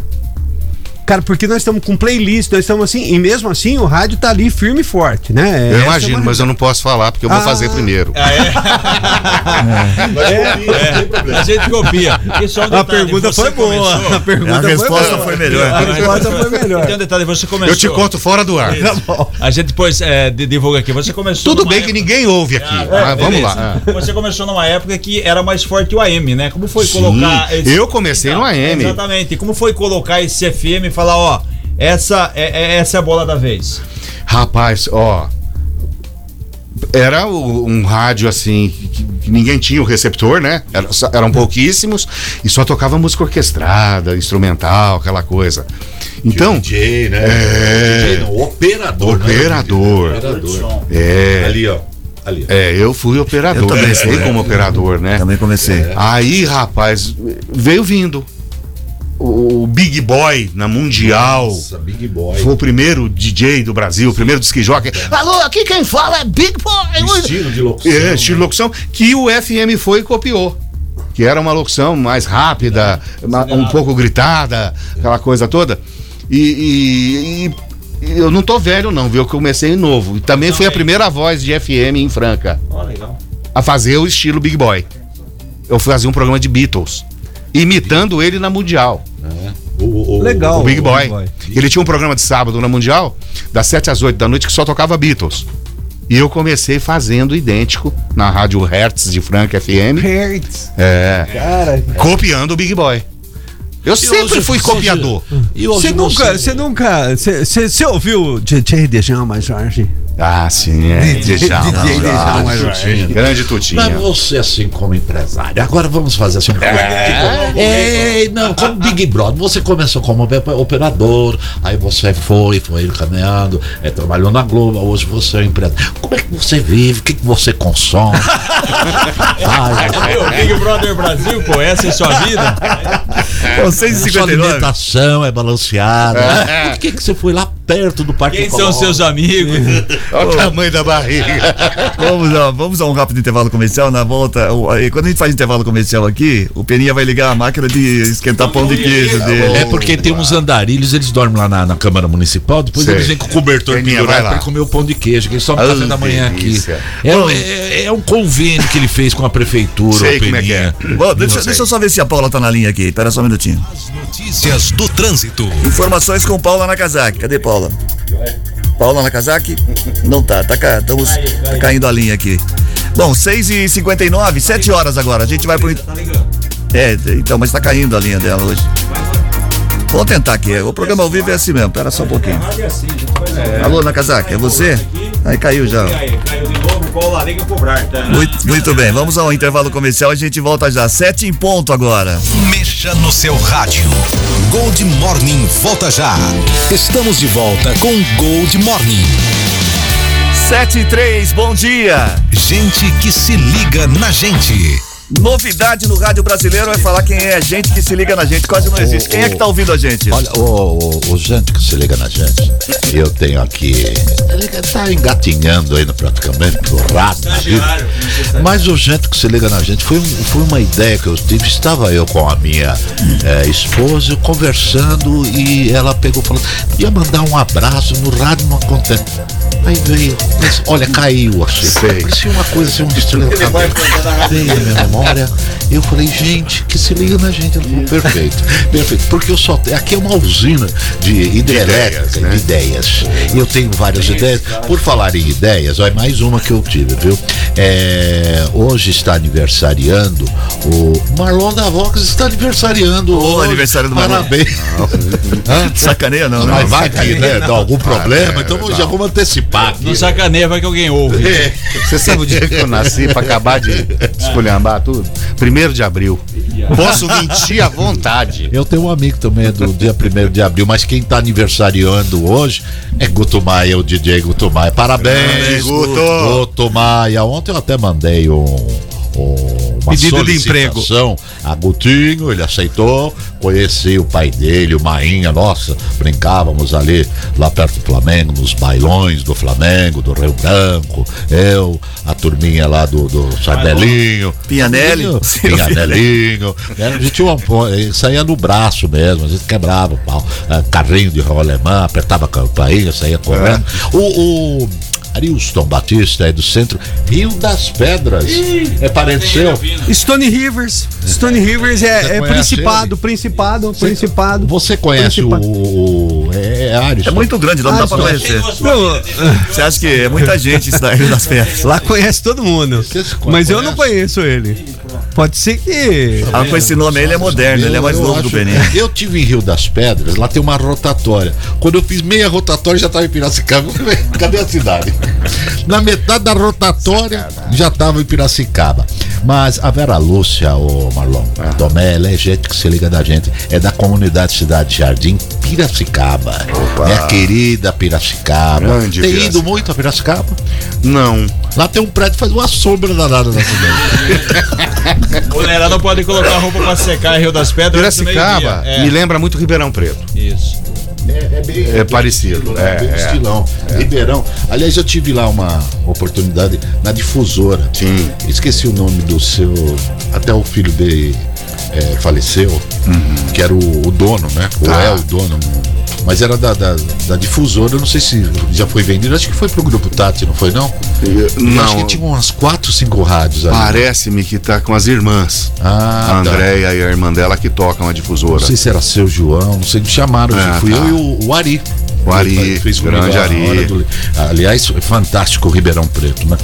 Cara, porque nós estamos com playlist, nós estamos assim, e mesmo assim o rádio tá ali firme e forte, né?
Eu
Essa é
imagino,
uma-
mas eu não posso falar porque eu vou
Ah.
fazer primeiro.
A gente copia. Um
A pergunta
você
foi boa.
começou-
A pergunta
A resposta
boa.
foi melhor.
A resposta foi melhor.
Tem um detalhe, você começou.
Eu te conto fora do ar.
A gente depois é, de- divulga aqui. Você começou.
Tudo bem que
época-
ninguém ouve aqui,
Ah,
mas vamos
beleza.
lá. Ah.
Você começou numa época que era mais forte o AM, né? Como foi
Sim,
colocar.
eu comecei no AM.
Exatamente. Como foi colocar esse FM e falar, ó, essa é, é- essa é a bola da vez?
Rapaz, ó. Era o- um rádio assim, que, que ninguém tinha o receptor, né? Era só- eram pouquíssimos e só tocava música orquestrada, instrumental, aquela coisa. Então,
DJ, né?
É.
DJ não, operador. né?
Operador.
Operador.
é,
Ali, ó. Ali. ó.
é, eu fui operador,
Eu também
comecei
fui.
como operador, né?
Também comecei.
Aí, rapaz, veio vindo. O, o Big Boy na Mundial.
Nossa, Big Boy.
Foi o primeiro DJ do Brasil, o primeiro disc jockey. Alô, aqui quem fala é Big Boy.
Estilo de locução.
É, estilo de
né?
locução que o FM foi e copiou. Que era uma locução mais rápida, ma- um pouco gritada, aquela coisa toda. E, e- e eu não tô velho, não, viu? Eu comecei novo. E também fui a primeira voz de FM em Franca
legal.
a fazer o estilo Big Boy. Eu fazia um programa de Beatles, imitando ele na Mundial.
O, o- o-
Legal.
O Big
o
Boy.
Big Boy.
Ele tinha um programa de sábado na Mundial, das 7 às 8 da noite, que só tocava Beatles. E eu comecei fazendo idêntico na Rádio Hertz de Franca FM.
Hertz.
É.
Cara,
Copiando o Big Boy. Eu sempre fui copiador.
E hoje
você nunca, você nunca, você- ouviu DJ Dejama Jorge?
Ah, sim, é.
DJ Djalma Jorge.
Tutinha. Grande
Mas
Tutinha.
você, assim, como empresário, agora vamos fazer assim. É, é, não, como Big Brother, você começou como op- operador, aí você foi, foi caminhando, é, trabalhou na Globo, hoje você é empresário. Como é que você vive? O que, que você consome?
Big Brother Brasil, pô, essa é a sua vida?
Sua
6h59.
alimentação é balanceada. Por que, que você foi lá perto do Parque
Quem são
Ecológico?
seus amigos?
Olha o tamanho da barriga.
Vamos a, vamos a um rápido intervalo comercial. Na volta, o- aí, quando a gente faz intervalo comercial aqui, o Peninha vai ligar a máquina de esquentar pão de queijo dele.
É porque tem uns andarilhos, eles dormem lá na, na Câmara Municipal, depois
Sei.
eles vêm com o cobertor
Peninha,
pendurado pra comer o pão de queijo, que eles
Ah,
café da manhã aqui. É, é- é um convênio que ele fez com a prefeitura,
Sei
o
como é que é.
Peninha.
Bom, deixa, deixa eu só ver se a Paula tá na linha aqui. Espera só um minutinho.
Notícias do trânsito.
Informações com Paula Nakazaki. Cadê Paula? Paula Nakazaki? Não tá, tá, ca- estamos, tá caindo a linha aqui. Bom, 6h59, 7 horas agora. A gente vai pro.
Tá.
É, então, mas tá caindo a linha dela hoje. Vamos tentar aqui. O programa ao vivo é assim mesmo. Pera só um pouquinho.
Rádio é assim,
Alô, Nakazaki, é você? Aí caiu já.
Caiu de novo. La Liga cobrar, tá?
Muito, muito bem, vamos ao intervalo comercial, a gente volta já. Sete em ponto agora.
Mexa no seu rádio. Gold Morning volta já. Estamos de volta com Gold Morning.
Sete e três, bom dia.
Gente que se liga na gente.
Novidade no rádio brasileiro vai falar quem é a gente que se liga na gente. Quase não existe. Quem é que tá ouvindo a gente?
Olha, o, o, o gente que se liga na gente, eu tenho aqui. Ele tá engatinhando ainda praticamente no rádio. vida. Mas o gente que se liga na gente foi, foi uma ideia que eu tive. Estava eu com a minha eh, esposa conversando e ela pegou e falou: ia mandar um abraço no rádio, não acontece. Aí veio, mas, olha, caiu assim. Parecia uma coisa assim, um estrela. Veio a minha memória. Eu falei, gente, que se liga na gente. Ela falou, perfeito, perfeito. Porque eu só tenho. Aqui é uma usina de hidrelétrica,
né?
de ideias. E eu tenho várias ideias. Por falar em ideias, olha, mais uma que eu tive, viu? É, hoje está aniversariando o Marlon da Vox está aniversariando.
Ô,
hoje.
aniversário do Marlon.
Parabéns. Hã?
Sacaneia não, né?
Mas vai que, né? Dá algum problema,
é,
então
não.
já vamos antecipar aqui.
Não sacaneia, vai que alguém ouve.
É.
Você sabe o dia que eu nasci pra acabar de esculhambar tudo? Primeiro de abril. Posso mentir à vontade.
Eu tenho um amigo também do dia 1 de abril, mas quem tá aniversariando hoje é Guto Maia, o DJ Guto Maia. Parabéns,
Parabéns, Guto.
Guto Maia. Ontem eu até mandei um. um- uma
Pedido de emprego.
a Gutinho, ele aceitou. Conheci o pai dele, o Mainha, nossa, brincávamos ali lá perto do Flamengo, nos bailões do Flamengo, do Rio Branco. Eu, a turminha lá do, do Sardelinho.
Pianelli.
Pianelinho. É, a gente tinha uma, saía no braço mesmo, a gente quebrava o pau. Ah, Carrinho de rolo alemã, apertava a campainha, saía correndo. O, o Arilston Batista é do centro Rio das Pedras. é parente seu?
Stone Rivers. Stone Rivers é, é
conhece
Principado, Principado, Principado.
Você conhece o,
Principado.
o, o- É, é.
É muito grande, lá não dá pra conhecer. Você acha que é muita gente isso daí das festas?
lá conhece todo mundo.
Você
Mas eu não conheço ele. Pode ser que.
Ah, com esse nome aí, ele é moderno, ele é mais novo do Benin.
Eu tive em Rio das Pedras, lá tem uma rotatória. Quando eu fiz meia rotatória, já estava em Piracicaba. Cadê a cidade? Na metade da rotatória, já estava em Piracicaba. Mas a Vera Lúcia, o Marlon,
Ah.
Tomé, ela é gente que se liga da gente. É da comunidade Cidade Jardim, Piracicaba.
Opa.
É a querida Piracicaba.
Grande
tem
Piracicaba.
ido muito a Piracicaba?
Não.
Lá tem um prédio que faz uma sombra danada na cidade.
Mulherada não pode colocar roupa pra secar em Rio das Pedras.
Piracicaba
meio-dia.
me lembra muito Ribeirão Preto.
É, isso.
É, bem,
É parecido,
É,
é,
bem
é.
estilão. Ribeirão. Aliás, eu tive lá uma oportunidade na difusora.
Sim.
Esqueci o nome do seu. Até o filho dele é, faleceu, que era o, o dono, né? Ou
Tá.
é o dono. Mas era da, da, da difusora, não sei se já foi vendido. Acho que foi pro Grupo Tati, não foi não? Eu acho
Não.
que tinha umas quatro, cinco rádios ali.
Parece-me que tá com as irmãs.
Ah,
a
tá.
Andréia e a irmã dela que tocam a difusora.
Não sei se era seu João, não sei, me chamaram.
Ah,
fui
tá.
eu e o, o Ari.
O Ari,
fez
grande Ari.
do- aliás, fantástico o Ribeirão Preto, né?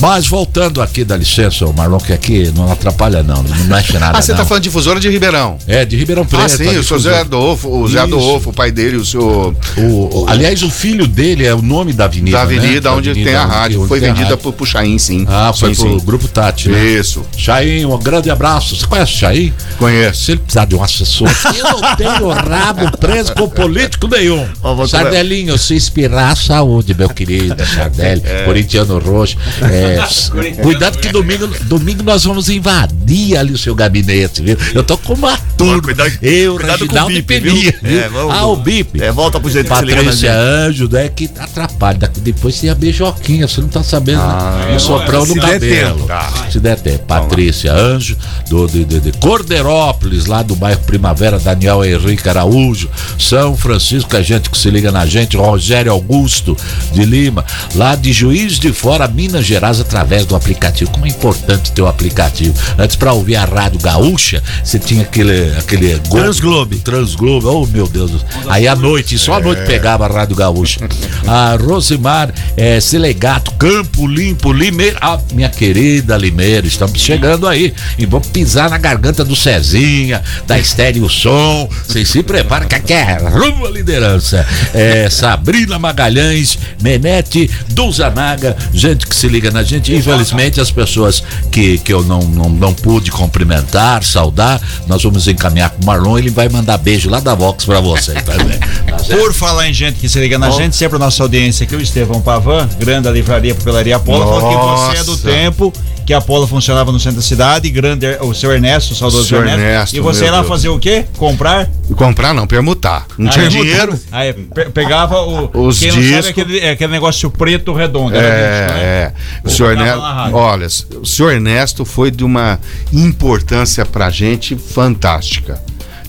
Mas voltando aqui, dá licença, o Marlon, que aqui não atrapalha não, não mexe nada
Ah, você tá falando de difusora de Ribeirão.
É, de Ribeirão Preto.
ah, sim, o seu Zé. Adolfo, o Zé. Adolfo, o pai dele, o seu.
O- o- aliás, o filho dele é o nome da avenida,
da avenida
né?
onde
avenida
tem a rádio. Foi vendida pro, pro Chain, sim.
Ah, foi
sim,
pro
sim.
Grupo Tati, né?
Isso,
Chaim, um grande abraço. Você conhece o Chaim?
conheço.
Se ele precisar de um assessor, eu não tenho rabo preso com político nenhum.
Ó,
Sardelinho, se inspirar a saúde, meu querido Sardelli, corintiano roxo. É, cuidado que domingo, domingo nós vamos invadir ali o seu gabinete, viu? Eu tô com uma turma.
cuidado-
eu,
cuidado com o
Reginaldo
bip,
Peninha,
viu?
viu?
É, vamos-
ah, o bip.
É, volta pro jeito
Patrícia. Anjo, né, que atrapalha. Depois tem a beijoquinha, você não tá sabendo, né? O soprão no cabelo.
tempo.
Tá.
Se der tempo. Patrícia Anjo, do, de, de, de Corderópolis, lá do bairro Primavera, Daniel Henrique Araújo, São Francisco, a gente que se liga na gente, Rogério Augusto de Lima, lá de Juiz de Fora, Minas Gerais, através do aplicativo. Como é importante ter o aplicativo. Antes, para ouvir a Rádio Gaúcha, você tinha aquele. aquele
Transglobe.
Transglobe, oh meu Deus. Aí à noite, só à noite pegava a Rádio Gaúcha. A Rosimar é, Selegato, Campo Limpo, Limeira. Ah, minha querida Limeira, estamos chegando aí. E vamos pisar na garganta do Cezinha, da Estéreo Som. Vocês se preparam que aqui é rumo à liderança. É, é, Sabrina Magalhães, Menete, Dulzanaga, gente que se liga na gente. Infelizmente, as pessoas que, que eu não, não, não pude cumprimentar, saudar, nós vamos encaminhar pro Marlon, ele vai mandar beijo lá da Vox pra você também. Tá certo?
Por falar em gente que se liga na gente, sempre a nossa audiência aqui, o Estevão Pavan, grande da livraria Papelaria Apolo, falou que você é do tempo que a Apolo funcionava no centro da cidade, grande o seu Ernesto, o saudoso
Seu
Ernesto.
Ernesto,
e você ia lá
Deus.
fazer o quê? Comprar?
Comprar não, permutar. Não tinha
Aí,
dinheiro.
Aí pe- pegava o.
Os
quem
discos.
sabe aquele, é aquele negócio preto redondo. desse, né?
É, é. O senhor Ernesto, olha, o senhor Ernesto foi de uma importância pra gente fantástica.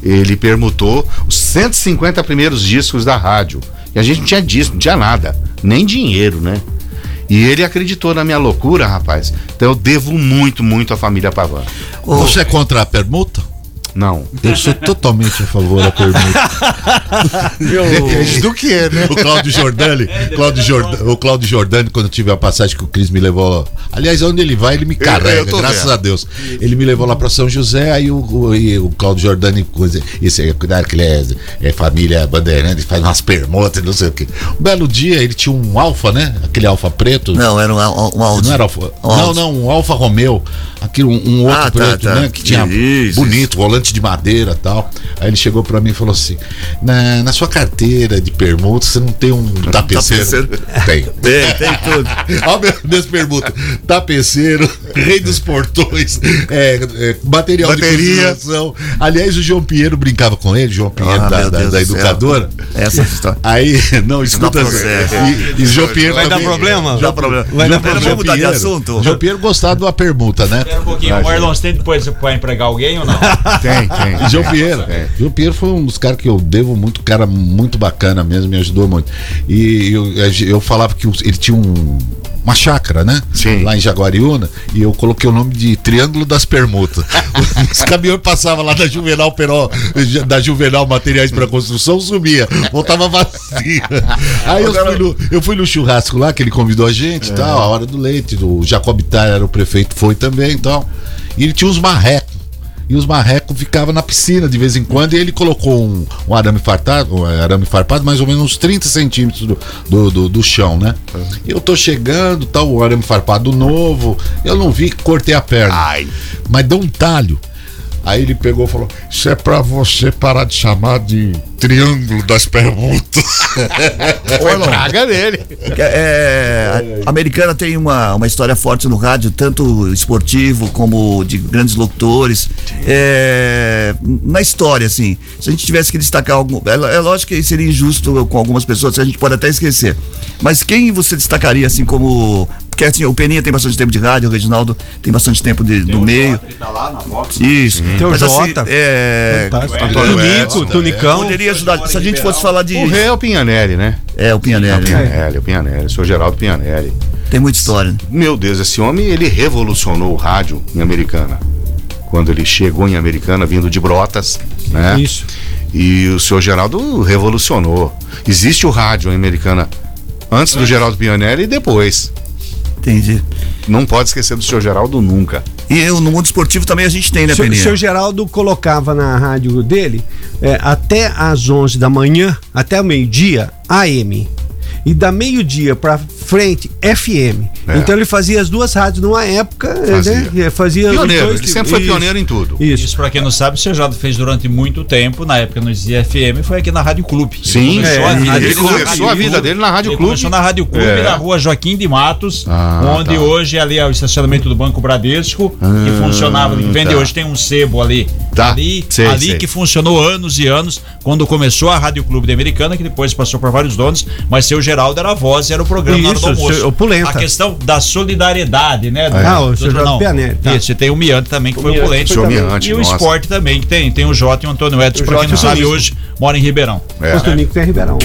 Ele permutou os 150 primeiros discos da rádio. E a gente não tinha disco, não tinha nada, nem dinheiro, né? E ele acreditou na minha loucura, rapaz. Então eu devo muito, muito à família Pavan.
Você é contra a permuta?
Não.
Eu sou totalmente a favor da permuta.
Depende do que, né?
O Cláudio Jordani, Cláudio Jordan, o Cláudio Jordani, quando eu tive a passagem que o Cris me levou. Aliás, onde ele vai, ele me carrega,
eu tô
graças
vendo.
a Deus. Ele me levou lá pra São José, aí o, o, e o Cláudio Jordani, esse aí, cuidado que ele é, é família bandeirante, faz umas permutas, não sei o quê. Um belo dia, ele tinha um Alfa, né? Aquele Alfa preto.
Não, era um, um, áudio.
Não era Alfa.
Um
Não, não, um Alfa Romeo. Aquilo, um, um outro
Ah, tá,
preto,
tá.
né? Que tinha
Isso,
bonito, volante de madeira e tal. Aí ele chegou pra mim e falou assim: na, na sua carteira de permuta, você não tem um tapeceiro? Tem.
Tem, tem tudo.
Olha meu- minhas perguntas. Tapeceiro, rei dos portões, é, é, material
Bateria.
de construção. Aliás, o João Pinheiro brincava com ele, João Pinheiro
Ah,
da,
meu
da- da educadora.
Essa história.
Aí, não, escuta.
Dá processo.
E, e João Pinheiro
Vai dar problema?
Dá problema.
Vai dar problema.
Vamos mudar de assunto?
João Pinheiro gostava de uma permuta, né?
Espera um pouquinho, o Marlon, você tem depois pra empregar alguém ou não?
Tem, tem.
E João Pinheiro. João Pinheiro foi um dos caras que eu devo muito, cara muito bacana mesmo, me ajudou muito. E eu, eu falava que ele tinha um. Uma chácara, né?
Sim.
Lá em Jaguariúna, e eu coloquei o nome de Triângulo das Permutas. Os caminhões passavam lá da Juvenal Peró, da Juvenal Materiais para Construção, sumia, voltava vazio. Aí eu fui, no, eu fui no churrasco lá, que ele convidou a gente e tal, a hora do leite. O Jacob Tar era o prefeito, foi também e tal. E ele tinha uns marrecos. E os marrecos ficavam na piscina de vez em quando e ele colocou um, um arame farpado, um arame farpado, mais ou menos uns 30 centímetros do, do, do- do chão, né? E eu tô chegando, tal, o arame farpado novo, eu não vi, cortei a perna.
Ai.
Mas deu um talho. Aí ele pegou e falou: Isso é pra você parar de chamar de Triângulo das Perguntas.
Foi praga dele.
É, a Americana tem uma, uma história forte no rádio, tanto esportivo como de grandes locutores. É, na história, assim, se a gente tivesse que destacar algum. É, é lógico que seria injusto com algumas pessoas, a gente pode até esquecer. Mas quem você destacaria, assim, como. Porque assim, o Peninha tem bastante tempo de rádio, o Reginaldo tem bastante tempo de, do meio.
tá lá na Fox.
Isso.
Tem o
Mas, assim,
Jota.
é,
Fantástico.
Antônio
Tunico,
Edson,
Tunicão.
poderia ajudar. Se a gente fosse falar de.
O rei é o Pinhanelli, né?
É, o
É o
Pinhanelli.
Pinhanelli, é o Pinhanelli, o senhor Geraldo Pinhanelli.
Tem muita história. né?
Meu Deus, esse homem, ele revolucionou o rádio em Americana. Quando ele chegou em Americana, vindo de Brotas, né?
Isso.
E o senhor Geraldo revolucionou. Existe o rádio em Americana antes do Geraldo Pinhanelli e depois.
Entendi.
Não pode esquecer do senhor Geraldo nunca.
E eu, no mundo esportivo também a gente tem, né,
O seu,
Peninha?
seu Geraldo colocava na rádio dele é, até às 11 da manhã, até o meio-dia, AM. E da meio-dia pra frente, FM.
É.
Então ele fazia as duas rádios numa época,
Fazia.
né? Fazia os
Pioneiro,
dois
ele sempre foi
isso,
pioneiro em tudo.
Isso.
Isso, pra quem não sabe, o seu Jado fez durante muito tempo, na época não existia FM, foi aqui na Rádio Clube. Ele
Sim,
começou
é,
a vida
ele
dele na
começou
Rádio
a vida
Clube.
dele na Rádio
Ele
Clube.
Começou na Rádio Clube,
É.
na rua Joaquim de Matos,
Ah,
onde
tá.
hoje ali é o estacionamento do Banco Bradesco, que funcionava, que vende
tá.
hoje tem um sebo ali.
Tá,
Ali,
sei,
ali
sei.
que funcionou anos e anos, quando começou a Rádio Clube da Americana, que depois passou por vários donos, mas seu Geraldo era a voz, era o programa
Isso,
almoço. A questão da solidariedade, né? do-
Ah, o
do jornal.
Pianelli, tá.
Isso, e tem o Miante também, que foi o
Miante
Polente.
foi. Miante,
E o
nossa.
esporte também, que tem. Tem o Jota e o Antônio Edson,
O
pra quem não
e o
sabe,
Tonico.
hoje mora em Ribeirão.
É.
O Tonico tem Ribeirão.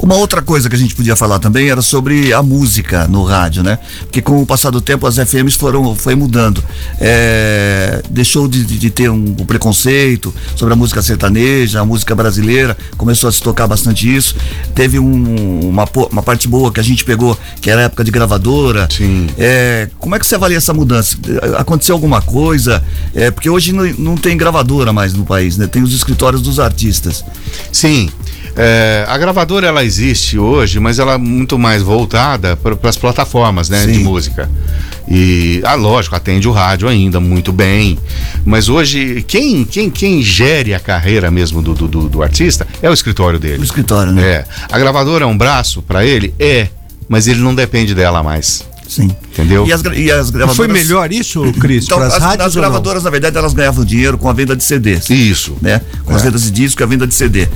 Uma outra coisa que a gente podia falar também era sobre a música no rádio, né? Porque com o passar do tempo as FMs foram foi mudando. É, deixou de, de- ter um, um preconceito sobre a música sertaneja, a música brasileira, começou a se tocar bastante isso. Teve um- uma, uma parte boa que a gente pegou, que era a época de gravadora.
Sim.
É, como é que você avalia essa mudança? Aconteceu alguma coisa? É, porque hoje não, não tem gravadora mais no país, né? Tem os escritórios dos artistas.
Sim. É, a gravadora ela existe hoje, mas ela é muito mais voltada para as plataformas né, de música. E, ah, lógico, atende o rádio ainda muito bem. Mas hoje, quem, quem, quem gere a carreira mesmo do, do, do- artista é o escritório dele.
No escritório, né?
É. A gravadora é um braço para ele? É. Mas ele não depende dela mais.
Sim.
Entendeu?
E as, e as gravadoras.
Foi melhor isso, Cris,
Então,
as
as,
rádios
as gravadoras, na verdade, elas ganhavam dinheiro com a venda de CDs.
Isso.
né? Com as
É.
vendas de disco e a venda de CD.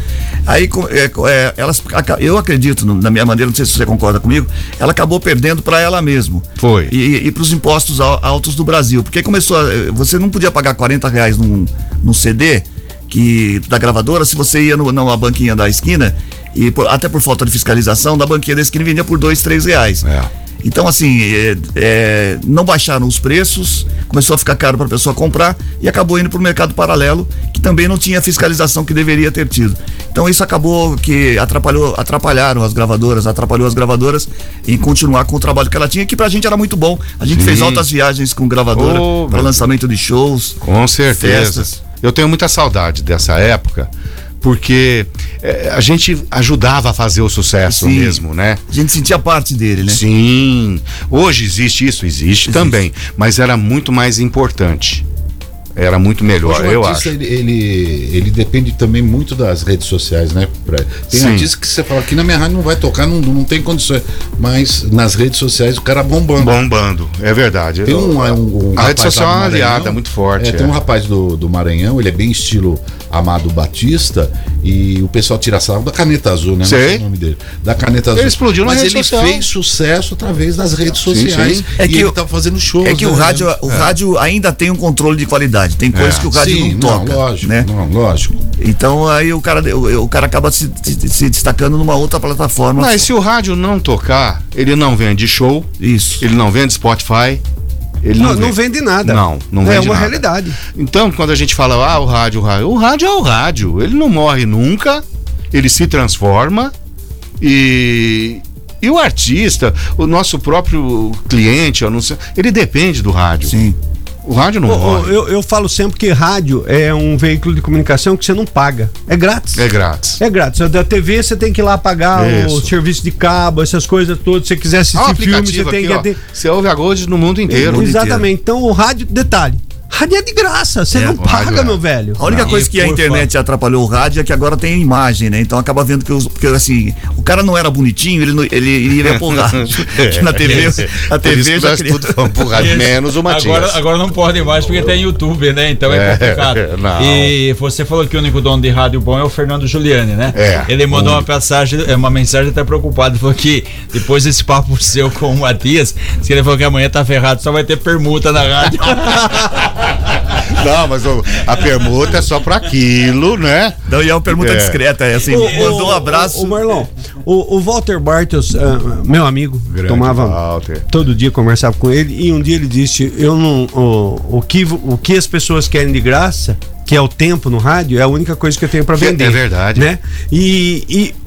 Aí com- é, é, elas, eu acredito, na minha maneira, não sei se você concorda comigo, ela acabou perdendo para ela mesmo.
Foi.
E, e para os impostos al- altos do Brasil. Porque começou. a- eh, você não podia pagar 40 reais num, num CD que, da gravadora se você ia no, numa banquinha da esquina e por- até por falta de fiscalização, da banquinha da esquina vendia por dois, três reais.
É.
Então, assim, é, é, não baixaram os preços, começou a ficar caro para a pessoa comprar e acabou indo para o mercado paralelo, que também não tinha a fiscalização que deveria ter tido. Então, isso acabou que atrapalhou, atrapalharam as gravadoras, atrapalhou as gravadoras em continuar com o trabalho que ela tinha, que pra gente era muito bom. A gente
Sim.
fez altas viagens com gravadora
Oh,
para lançamento de shows.
Com certeza.
Festas.
Eu tenho muita saudade dessa época, porque eh, a gente ajudava a fazer o sucesso
Sim.
mesmo, né?
A gente sentia parte dele, né?
Sim. Hoje existe isso, existe, também, mas era muito mais importante. Era muito melhor,
Hoje o
eu
artista,
acho.
Ele, ele, ele depende também muito das redes sociais, né? Pra- Tem
Sim.
artista que você fala aqui na minha rádio não vai tocar, não, não tem condições. Mas nas redes sociais o cara bombando.
Bombando, é verdade.
Tem um, um, um
a
rapaz
rede social é uma aliada muito forte.
É, tem
é.
um rapaz do, do Maranhão, ele é bem estilo Amado Batista e o pessoal tira sarro da caneta azul, né? Não
Sei.
o nome dele. Da caneta azul.
Ele explodiu na
Mas
rede
ele
social.
fez sucesso através das redes
Sim,
sociais.
sim.
É
e
que
ele
o-
tá fazendo shows.
É que o
né?
rádio, o rádio ainda tem um controle de qualidade. Tem coisas
É.
que o rádio
Sim,
não toca.
lógico,
né?
não, lógico.
Então aí o cara, o, o cara acaba se, se- se destacando numa outra plataforma.
Mas se o rádio não tocar, ele não vende show,
Isso.
ele não vende Spotify. Ele
Não,
não,
não vende nada.
Não, não
É
vende
uma
nada.
realidade.
Então, quando a gente fala, ah, o rádio, o rádio, o rádio é o rádio. Ele não morre nunca, ele se transforma e. E o artista, o nosso próprio cliente, ele depende do rádio.
Sim.
O rádio não morre.
eu, eu falo sempre que rádio é um veículo de comunicação que você não paga. É grátis.
É grátis.
É grátis. Da TV você tem que ir lá pagar o
Isso.
serviço de cabo, essas coisas todas. Se você quiser
Ah, o
assistir filme, você tem
aqui,
que
ó,
ter.
você ouve a Gold no mundo inteiro.
Exatamente. Então o rádio, detalhe. Rádio é de graça, você
É,
não paga,
é.
meu velho.
A única
Não.
coisa que a internet atrapalhou o rádio é que agora tem imagem, né? Então acaba vendo que os. Porque assim, o cara não era bonitinho, ele, não- ele iria pro rádio. Que na TV, a
Por isso
TV já cria.
tudo vamos pro rádio, menos o Matias.
Agora, agora não pode mais porque tem YouTube, né? Então é,
É,
complicado.
não.
E você falou que o único dono de rádio bom é o Fernando Giuliani, né?
É,
Ele mandou uma
único.
mensagem, é, uma mensagem até preocupado. Ele falou que depois desse papo seu com o Matias, que ele falou que amanhã tá ferrado, só vai ter permuta na rádio.
Não, mas o- a permuta é só pra aquilo, né?
Não, e é uma pergunta
É.
discreta, é assim, mandou um abraço.
O, Marlon, o, o Walter Bartels, ah, meu amigo,
Grande
tomava
Walter.
todo dia, conversava com ele, e um dia ele disse: Eu não. O, o, que, o que as pessoas querem de graça, que é o tempo no rádio, é a única coisa que eu tenho para
É-
vender.
é verdade.
Né? E. e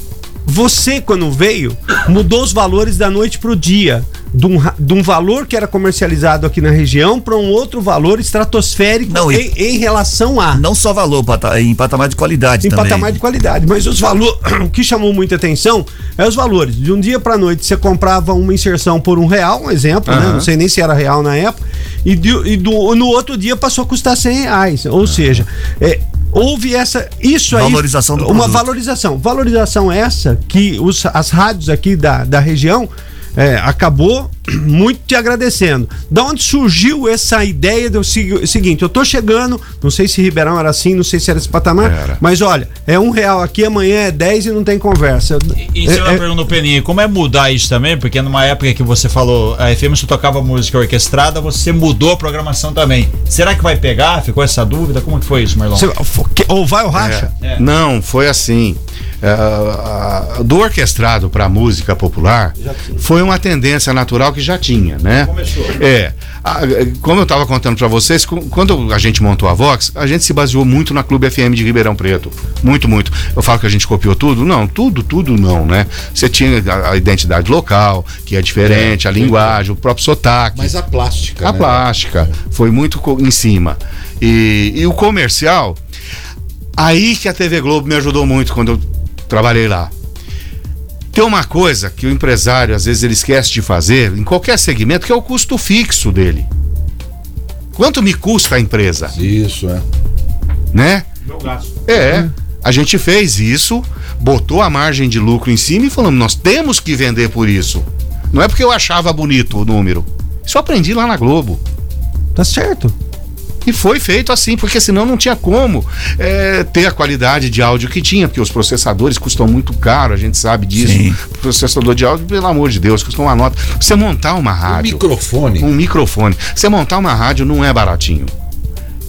você, quando veio, mudou os valores da noite pro dia. De um, de um valor que era comercializado aqui na região para um outro valor estratosférico
Não,
em, em relação a.
Não só valor, pata- em patamar de qualidade
Em
também.
patamar de qualidade. Mas os valores. O que chamou muita atenção é os valores. De um dia para noite você comprava uma inserção por um real, um exemplo, né?
Aham.
Não sei nem se era real na época. E, de- e do- no outro dia passou a custar 100 reais. Ou seja, é, houve essa. Isso aí.
Valorização do
Uma
produto.
valorização. Valorização essa que os, as rádios aqui da, da região. é, acabou muito te agradecendo. Da onde surgiu essa ideia do segui- seguinte? Eu tô chegando, não sei se Ribeirão era assim, não sei se era esse patamar,
Era.
mas olha, é um real aqui, amanhã é 10 e não tem conversa.
E
É-
se eu
é-
pergunto, Peninha, como é mudar isso também? Porque numa época que você falou, a FM você tocava música orquestrada, você mudou a programação também. Será que vai pegar? Ficou essa dúvida? Como que foi isso, Marlon?
Você- que- ou vai ou racha?
É.
Não, foi assim. É, a- a- do orquestrado para música popular foi uma tendência natural que já tinha, né?
Começou.
É. A- como eu estava contando para vocês, quando a gente montou a Vox, a gente se baseou muito na Clube FM de Ribeirão Preto. Muito, muito. Eu falo que a gente copiou tudo? Não, tudo, tudo não, né? Você tinha a, a identidade local, que é diferente, a linguagem, o próprio sotaque.
Mas a plástica.
A
né?
plástica foi muito em cima. E, e o comercial, aí que a TV Globo me ajudou muito quando eu trabalhei lá. Tem uma coisa que o empresário às vezes ele esquece de fazer em qualquer segmento, que é o custo fixo dele. Quanto me custa a empresa,
Isso, é.
né? É. A gente fez isso, botou a margem de lucro em cima e falamos, nós temos que vender por isso. Não é porque eu achava bonito o número. Isso eu aprendi lá na Globo.
Tá certo.
E foi feito assim, porque senão não tinha como é, ter a qualidade de áudio que tinha, porque os processadores custam muito caro, a gente sabe disso.
Sim.
O processador de áudio, pelo amor de Deus, custa uma nota. Você montar uma rádio.
microfone.
Um microfone. Você montar uma rádio não é baratinho.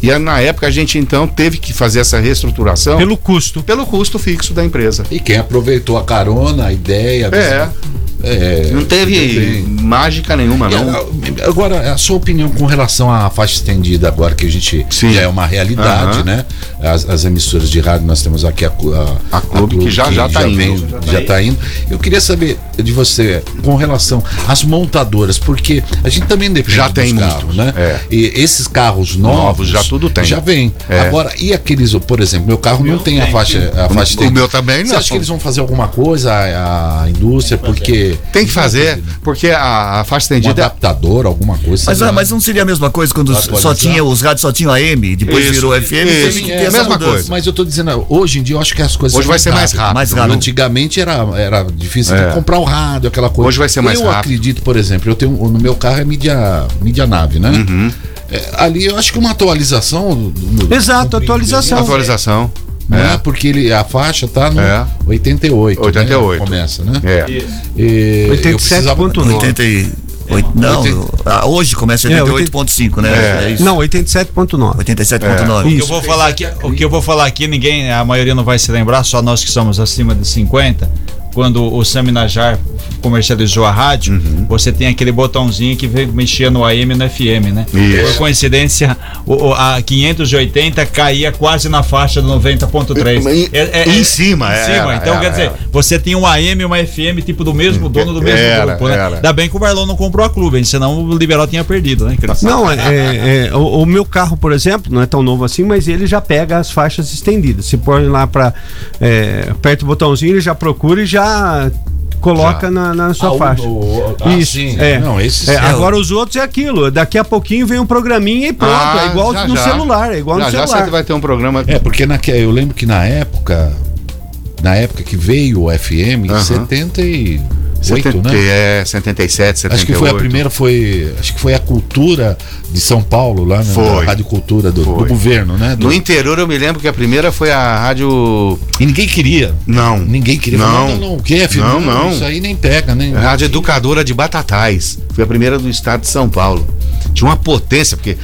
E na época a gente então teve que fazer essa reestruturação
Pelo custo.
pelo custo fixo da empresa.
E quem aproveitou a carona, a ideia.
É.
é
Não teve mágica nenhuma, não.
a- Agora, a sua opinião com relação à faixa estendida, agora que a gente
Sim.
já é uma realidade,
Aham.
né? As, as emissoras de rádio, nós temos aqui a, cu- a,
A Clube, que já- já tá indo.
já tá indo. Eu queria saber de você com relação às montadoras, porque a gente também depende
Já
dos
tem
carros,
muito,
né?
é.
E esses carros novos,
Novos, já tudo tem.
Já vem.
É.
Agora, e aqueles, por exemplo, meu carro não tem a faixa, a faixa
O
estendida.
meu também
Você
não.
acha que eles vão fazer alguma coisa, a, a indústria, porque
Tem que fazer, porque a, a faixa
um
estendida
adaptador, alguma coisa.
Mas, ah,
lá.
mas não seria a mesma coisa quando só tinha, os rádios só tinham AM, depois
Isso,
virou FM, teve
isso,
que
é
ter
a
essa
mesma
mudança.
coisa.
Mas eu tô dizendo, hoje em dia eu acho que as coisas
Hoje vai ser mais rápido.
Mais rápido.
Antigamente era, era difícil
É.
comprar o rádio, aquela coisa.
Hoje vai ser mais
eu
rápido.
acredito, por exemplo, eu tenho no meu carro é mídia, mídia nave, né?
Uhum.
É, ali eu acho que uma atualização. do- do-
Exato, atualização.
atualização.
Né?
É.
Porque ele, a faixa tá no
É.
88.
88.
Né? Começa, né?
É.
E eu
87.9.
precisava-
88. Não,
Oitenta-
ah, hoje começa
É,
88.5, né?
É.
É isso.
Não, 87.9.
87.9.
O que eu vou falar aqui, o que eu vou falar aqui, ninguém, a maioria não vai se lembrar, só nós que somos acima de 50. Quando o Sami Najar comercializou a rádio,
Uhum.
você tem aquele botãozinho que vem- mexia no AM e no FM, né?
Isso.
Por coincidência, o, o- a 580 caía quase na faixa do 90.3.
Em- em cima,
em cima.
era,
então,
era,
quer dizer,
era.
você tinha um AM e uma FM, tipo do mesmo dono do mesmo
Era,
grupo, né? Ainda bem que o Barlon não comprou a clube, hein? senão o Liberal tinha perdido, né, Cris?
Não, é, é- é, o, o meu carro, por exemplo, não é tão novo assim, mas ele já pega as faixas estendidas. Se põe lá para aperta o botãozinho, ele já procura e já coloca
Já.
na, na sua
Ah, o-
faixa.
o- ah,
Isso.
sim.
É.
Não, esses
É,
são-
agora os outros é aquilo. Daqui a pouquinho vem um programinha e pronto.
Ah,
é igual
já,
no
já.
celular, é igual
já,
no
já
celular.
você vai ter um programa.
É, porque naque, eu lembro que na época, na época que veio o FM, em
Aham.
78,
70,
né?
É, 77, 78.
Acho que foi a primeira, foi. Acho que foi a cultura de São Paulo, lá, né?
Foi.
A Rádio Cultura do, do
Foi.
governo, né? Do-
No interior eu me lembro que a primeira foi a rádio.
E ninguém queria.
Não.
Ninguém queria.
Não.
Não, não, o que, FM?
Não, não.
Isso aí nem pega, né?
A Rádio Educadora de Batatais. Foi a primeira do estado de São Paulo. Tinha uma potência, porque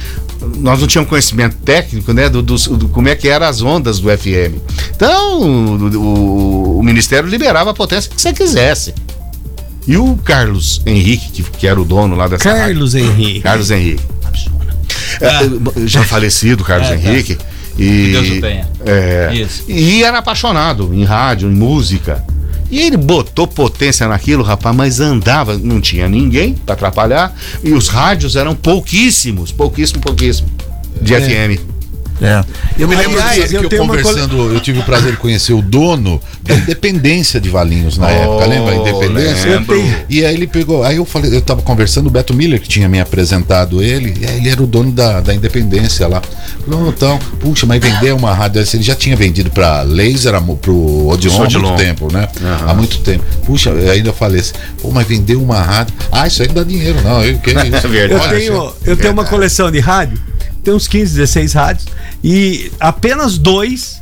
nós não tínhamos conhecimento técnico, né? Do, dos- do- como é que eram as ondas do FM. Então, o, o- o Ministério liberava a potência que você quisesse. E o Carlos Henrique, que, que era o dono lá dessa rádio,
Carlos Henrique.
Carlos Henrique. É, já falecido, Carlos
É, tá.
Henrique. E,
Que Deus o tenha.
É,
Isso.
e era apaixonado em rádio, em música. E ele botou potência naquilo, rapaz, mas andava, não tinha ninguém para atrapalhar. E os rádios eram pouquíssimos, pouquíssimo, pouquíssimo. De
É.
FM.
É.
Eu me lembro
Aliás,
que,
eu
que eu conversando, eu tive o prazer de conhecer o dono da Independência de Valinhos na época, lembra? A Independência?
lembro.
Eu tenho-
E aí ele pegou, aí eu falei, eu tava conversando, o Beto Miller, que tinha me apresentado ele, e aí ele era o dono da, da Independência lá. Falou, então, puxa, mas vender uma rádio, ele já tinha vendido pra Laser, pro Odeon há muito tempo, né?
Aham.
Há muito tempo. Puxa, eu ainda falei assim, pô, mas vender uma rádio, ah, isso aí não dá dinheiro não, eu, que isso?
É verdade.
Eu tenho,
isso-
eu tenho uma coleção de rádio, tem uns 15, 16 rádios, e apenas dois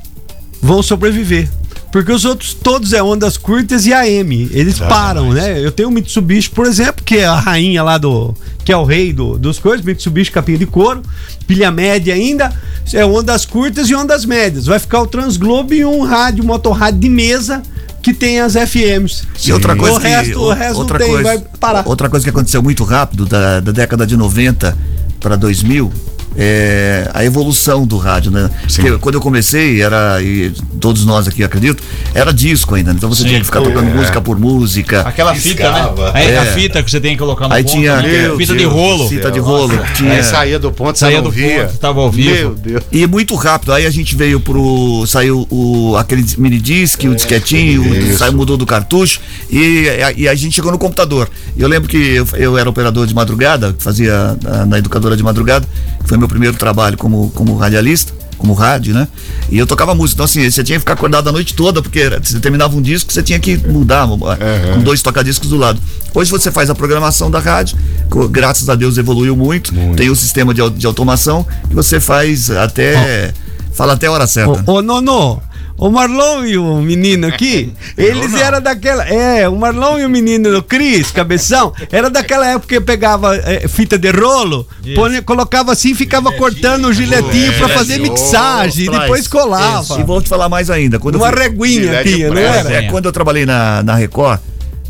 vão sobreviver. Porque os outros todos é ondas curtas e AM. Eles param, né? Eu tenho o Mitsubishi, por exemplo, que é a rainha lá do. que é o rei do, dos coisas, Mitsubishi capinha de couro, pilha média ainda, é ondas curtas e ondas médias. Vai ficar o Transglobe e um rádio, motorrádio de mesa que tem as FMs.
E outra coisa
o
que,
resto, o resto
outra
tem,
coisa,
vai parar.
Outra coisa que aconteceu muito rápido da, da década de 90 para 2000 é, a evolução do rádio, né? Porque quando eu comecei, era, e todos nós aqui acredito, era disco ainda. Então você
Sim.
tinha que ficar tocando música por música.
Aquela fita, né? Aí, A
É.
fita que você tem que colocar no
Aí
ponto,
tinha
né? fita de
Deus,
rolo.
Fita de rolo. Tinha,
Aí saía do ponto,
Saía do
via.
ponto, tava ao vivo.
Meu Deus.
E muito rápido. Aí a gente veio pro. Saiu o, aquele mini disc, o disquetinho, o-
Isso.
saiu, mudou do cartucho e, e a gente chegou no computador. E eu lembro que eu, eu era operador de madrugada, fazia na, na educadora de madrugada, que foi meu primeiro trabalho como, como radialista. Como rádio, né? E eu tocava música. Então, assim, você tinha que ficar acordado a noite toda, porque era- você terminava um disco, você tinha que mudar, com dois tocadiscos do lado. Hoje você faz a programação da rádio, graças a Deus evoluiu muito. Tem o sistema de, de automação que você faz até. Fala até a hora certa.
Ô, ô, Nono, o Marlon e o menino aqui, eles eram daquela. É, o Marlon e o menino do Cris, cabeção, era daquela época que pegava é, fita de rolo, põe- colocava assim e ficava cortando o giletinho pra fazer mixagem, e depois colava.
E vou te falar mais ainda. Quando
Uma
fui-
reguinha tinha, não
pressa.
era?
É, quando eu trabalhei na, na Record,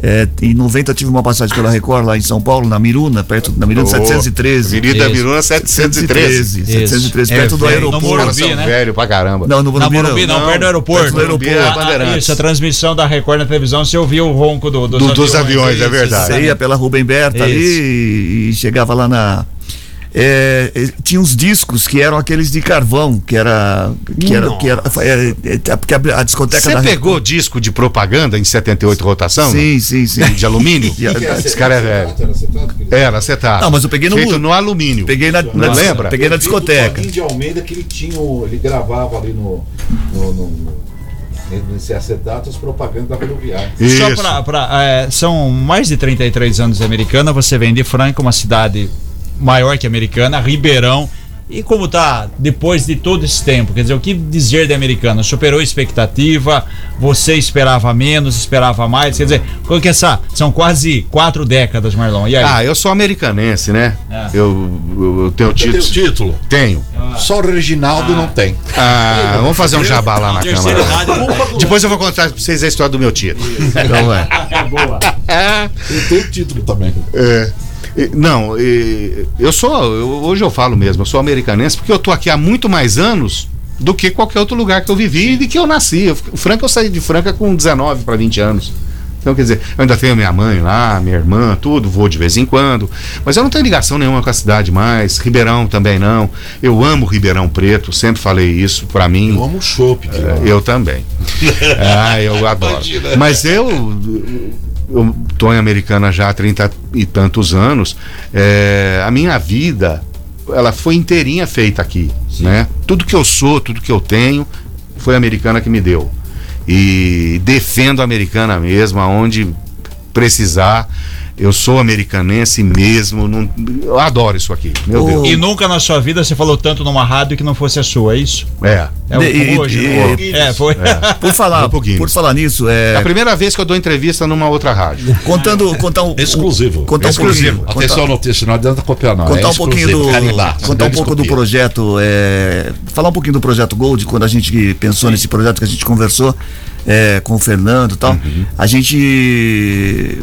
é, em 90 eu tive uma passagem pela Record lá em São Paulo, na Miruna, perto da Miruna
Ô,
713.
Avenida
Isso.
Miruna 713.
713,
É,
perto do
velho, no
aeroporto.
Morumbi,
são
né?
velho pra caramba.
Não, no
Na
Morumbi,
Morumbi, não, perto do aeroporto.
Perto do
Morumbi é
aeroporto.
Ah,
Bandeirantes.
isso, a transmissão da Record na televisão, você ouvia o ronco do, dos,
Do- dos aviões, é
isso,
verdade.
Você ia pela Rubem Berta ali e, e chegava lá na. É, é, tinha uns discos que eram aqueles de carvão, que era. Que era, que era é, é, porque a, a discoteca
Você pegou disco de propaganda em 78 rotação?
Sim, sim, sim.
De alumínio?
De-
Esse cara é velho. Era acetato.
Não, mas eu peguei no-
Feito no alumínio.
Peguei na, na
Lembra?
Peguei na discoteca.
de Almeida que ele tinha, o- ele gravava ali no, no, no, no nesse acetato as propagandas da rodoviária.
Só pra, pra, é, são mais de 33 anos de Americana, você vem de Franca, uma cidade maior que Americana, Ribeirão. E como tá depois de todo esse tempo? Quer dizer, o que dizer de Americana? Superou a expectativa? Você esperava menos, esperava mais? Quer dizer, qual que é essa? São quase quatro décadas, Marlon. E aí?
Ah, eu sou americanense, né?
É.
Eu, eu, eu tenho
Tem o
título.
título.
Tenho.
Só o Reginaldo não tem.
Ah, vamos fazer um jabá lá na Câmara.
idade.
Depois eu vou contar pra vocês a história do meu título.
Então, é.
Eu tenho título também.
É. Não, eu sou. eu- hoje eu falo mesmo, eu sou americanense porque eu tô aqui há muito mais anos do que qualquer outro lugar que eu vivi e de que eu nasci. Eu, Franca, eu saí de Franca com 19 para 20 anos. Então, quer dizer, eu ainda tenho minha mãe lá, minha irmã, tudo, vou de vez em quando. Mas eu não tenho ligação nenhuma com a cidade mais. Ribeirão também não. Eu amo Ribeirão Preto, sempre falei isso pra mim.
Eu amo o chopp. lá.
Eu também. ah, eu adoro. Mas eu, eu tô em Americana já há 30 e tantos anos. é, a minha vida, ela foi inteirinha feita aqui, né? Tudo que eu sou, tudo que eu tenho, foi a Americana que me deu. E defendo a Americana mesmo, aonde precisar. Eu sou americanense mesmo, não- eu adoro isso aqui. Meu
Ô,
Deus.
E nunca na sua vida você falou tanto numa rádio que não fosse a sua, é isso?
É.
É o
E-
hoje,
e-
né? É, foi.
Por falar,
Um pouquinho.
por falar nisso, é,
É a primeira vez que eu dou entrevista numa outra rádio.
contando, contar um,
Exclusivo.
contar um
Exclusivo.
pouquinho,
Atenção,
contar-
notícia, não adianta copiar, não.
contar
é
um pouquinho do.
Carimbá.
contar um pouco do
copiam.
projeto é, falar um pouquinho do projeto Gold quando a gente pensou nesse projeto que a gente conversou é, com o Fernando e tal
Uhum.
a gente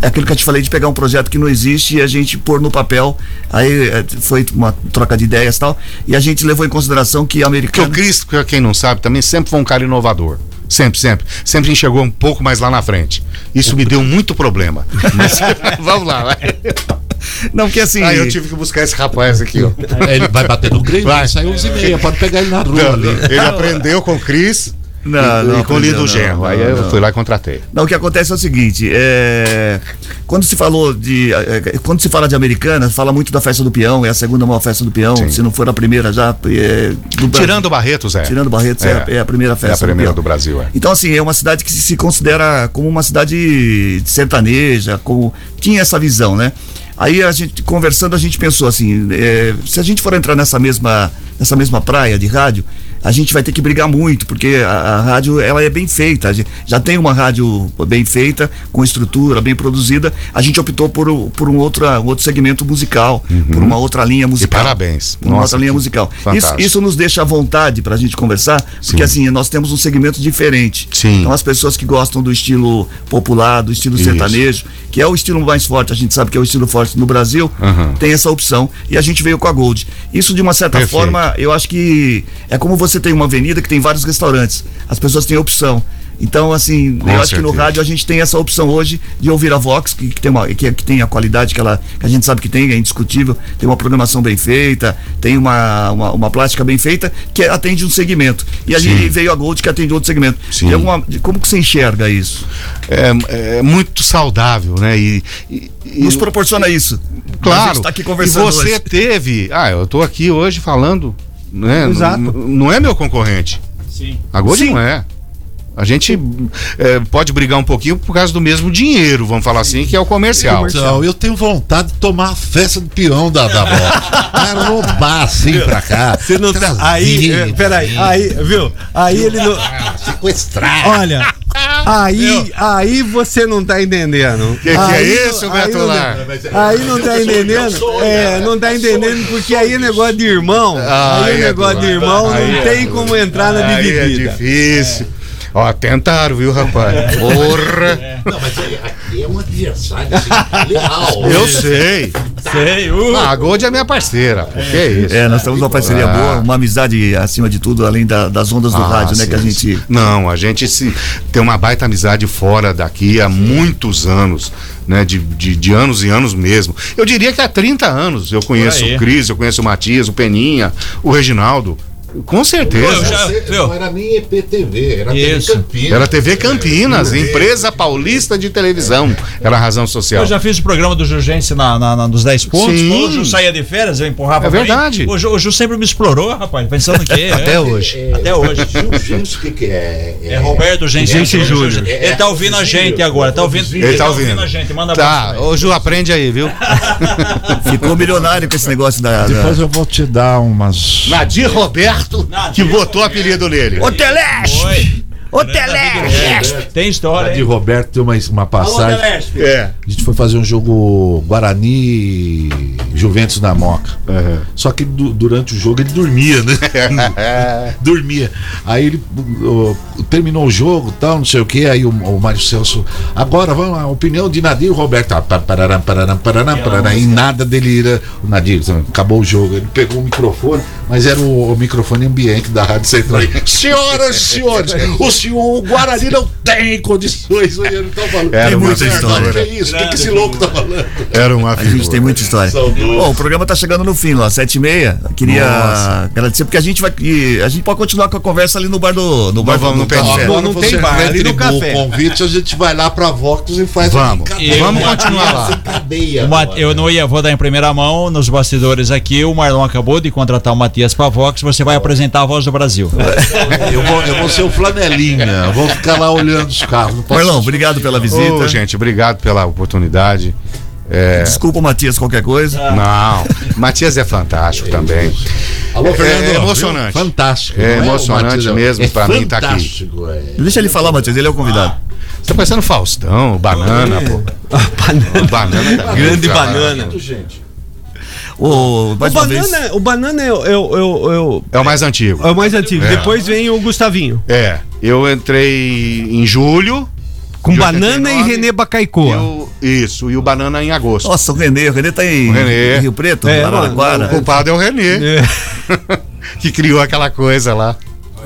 é aquilo que eu te falei de pegar um projeto que não existe e a gente pôr no papel aí é, foi uma troca de ideias e tal e a gente levou em consideração que a
Porque o Cris, pra quem não sabe, também sempre foi um cara inovador. Sempre, sempre. Sempre enxergou um pouco mais lá na frente. Isso me deu muito problema. Mas, vamos lá, vai.
não que assim
Aí eu tive que buscar esse rapaz aqui, ó.
Ele vai bater no grilo,
Vai.
sair 11 e meia, pode pegar ele na rua
Não,
ali.
ele aprendeu com o Cris
Não,
e,
não
e com o
aprendeu,
Lindo
não,
Genro. Aí
não,
eu
não.
fui lá e contratei.
Não, o que acontece é o seguinte, é, quando se falou de, é, quando se fala de americana, fala muito da festa do peão, é a segunda maior festa do peão,
Sim.
se não for a primeira já, é, do.
Tirando Barretos, é.
Tirando Barretos, é, a- é a primeira
É
festa
a primeira
do
do. Brasil, é.
Então, assim, é uma cidade que se, se considera como uma cidade sertaneja, como tinha essa visão, né? Aí a gente, conversando, a gente pensou assim, é, se a gente for entrar nessa mesma, nessa mesma praia de rádio, a gente vai ter que brigar muito, porque a, a rádio ela é bem feita. A gente já tem uma rádio bem feita, com estrutura, bem produzida. A gente optou por, por um, outro, um outro segmento musical, por uma outra linha musical.
Uhum. parabéns.
Uma
Nossa,
outra linha musical. Isso,
fantástico.
isso nos deixa à vontade pra gente conversar, porque assim, nós temos um segmento diferente.
Sim.
Então as pessoas que gostam do estilo popular, do estilo
Isso.
sertanejo, que é o estilo mais forte, a gente sabe que é o estilo forte no Brasil,
Aham.
tem essa opção. E a gente veio com a Gold. Isso, de uma certa
Perfeito.
forma, eu acho que é como você tem uma avenida que tem vários restaurantes. As pessoas têm opção. Então, assim,
Com
eu acho que no
certeza.
rádio a gente tem essa opção hoje de ouvir a Vox, que, que tem, uma, que, que tem a qualidade que, ela, que a gente sabe que tem, é indiscutível, tem uma programação bem feita, tem uma, uma, uma plástica bem feita, que atende um segmento. E a
Sim.
gente veio a Gold que atende outro segmento. Alguma- como que você enxerga isso?
É, é muito saudável, né? E, e- e-
Nos proporciona isso. A
Claro.
gente tá aqui
e
conversando
você
hoje.
teve. Ah, eu tô aqui hoje falando. Né?
Exato.
Não é meu concorrente.
Sim.
A Gold
Sim.
não é. A gente é, pode brigar um pouquinho por causa do mesmo dinheiro, vamos falar assim, que é o comercial.
Então, eu tenho vontade de tomar a festa do peão da, da bola. Quero roubar assim pra cá.
Você não tá. Aí, eh, peraí, aí, viu? Aí ele não.
Sequestrar.
Olha, aí, aí você não tá entendendo.
Que que é
Aí
isso,
não- aí
Beto
não-? Aí não tá entendendo. É, não tá entendendo porque aí é negócio de irmão.
Ah,
Aí
aí
é
é
negócio de irmão, não
é
tem como entrar na
Aí é
dividida.
difícil. Ó, tentaram, viu, rapaz? Porra!
Não, mas aí, é adversário assim, leal.
Eu sei.
Sei, uh.
Ah, a Gold é minha parceira. pô, Que isso?
É, nós temos uma parceria
Ah.
boa, uma amizade acima de tudo, além da- das ondas do
Ah,
rádio, né?
sim,
Que a gente.
Não, a gente se, tem uma baita amizade fora daqui há muitos anos, né? De, de, de anos e anos mesmo. Eu diria que há 30 anos eu conheço o Cris, eu conheço o Matias, o Peninha, o Reginaldo. Com certeza.
Eu já-
não era nem EPTV, era
Isso.
TV Campinas.
Era TV Campinas, empresa paulista de televisão. Era a razão social.
Eu já fiz o programa do Jurgense na, na, na- nos 10 pontos.
Sim.
Quando o Ju saía de férias, eu empurrava
É
pra mim.
verdade.
O Ju, o Ju sempre me explorou, rapaz, pensando que.
Até
é,
hoje.
Até hoje.
Gente, o que, que é?
É Roberto Gense
Gense Júnior.
Ele tá ouvindo a gente agora. Tá ouvindo,
Ele tá ouvindo.
a gente. Manda
Tá, ô Ju, aprende aí, viu?
Ficou milionário com esse negócio da. da...
Depois eu vou te dar umas.
Nadir Roberto, que botou apelido nele.
Ô Telespe!
Oi.
Ô Telespe!
Tem história,
De
hein?
Roberto tem uma, uma
Alô,
passagem.
Telespe.
É.
A gente foi fazer um jogo Guarani Juventus na Moca. Só que du- durante o jogo ele dormia, né? dormia. Aí ele ó, terminou o jogo tal, não sei o que. Aí o, o Mário Celso. Agora vamos lá, opinião de Nadir e Roberto. Ah, pa- pararam, pararam, pararam, pararam, e nada dele. O Nadir, acabou o jogo. Ele pegou o microfone, mas era o, o microfone ambiente da Rádio Central. Senhoras e senhores, o senhor o Guarani não tem condições. Ele tá falando.
Era
Tem
uma
muita
história.
Que é isso? O que, que esse louco tá falando?
Era uma
A gente tem muita história. Bom, o programa tá chegando no fim, ó, sete e meia. Queria
Nossa.
agradecer, porque a gente vai. e A gente pode continuar com a conversa ali no bar do. No bar
vamos
do,
no de
café.
Não, não tem bar, ali no café.
o convite, a gente vai lá pra Vox e faz
Vamos.
uma
Vamos
o
continuar lá.
cadeia.
O eu não ia, vou dar em primeira mão nos bastidores aqui. O Marlon acabou de contratar o Matias Pavox. Você vai apresentar a voz do Brasil.
Eu vou, eu vou ser o flanelinha, eu vou ficar lá olhando os carros.
Marlon, obrigado pela visita.
Ô, gente, obrigado pela oportunidade. É,
Desculpa, Matias, qualquer coisa.
Não, Matias é fantástico também.
Alô, Fernando.
É emocionante.
viu? Fantástico.
É
não o
emocionante mesmo
é
pra mim tá aqui.
fantástico, é.
Deixa ele falar, Matias, ele é o convidado.
Você tá parecendo Faustão, banana, pô.
banana.
Banana tá
Grande
muito
banana.
gente.
O
mais uma vez.
banana, o banana é, o- é, o- é, o- é o-
É o mais antigo.
é o mais antigo.
É.
Depois vem o Gustavinho.
É, eu entrei em julho.
Com banana
89,
e Renê
e
Bacaicoa.
o- isso, e o banana em agosto.
Nossa, o Renê, o Renê tá em,
O Renê.
em Rio Preto,
É,
O
Araraquara.
culpado é o Renê,
É.
que criou aquela coisa lá.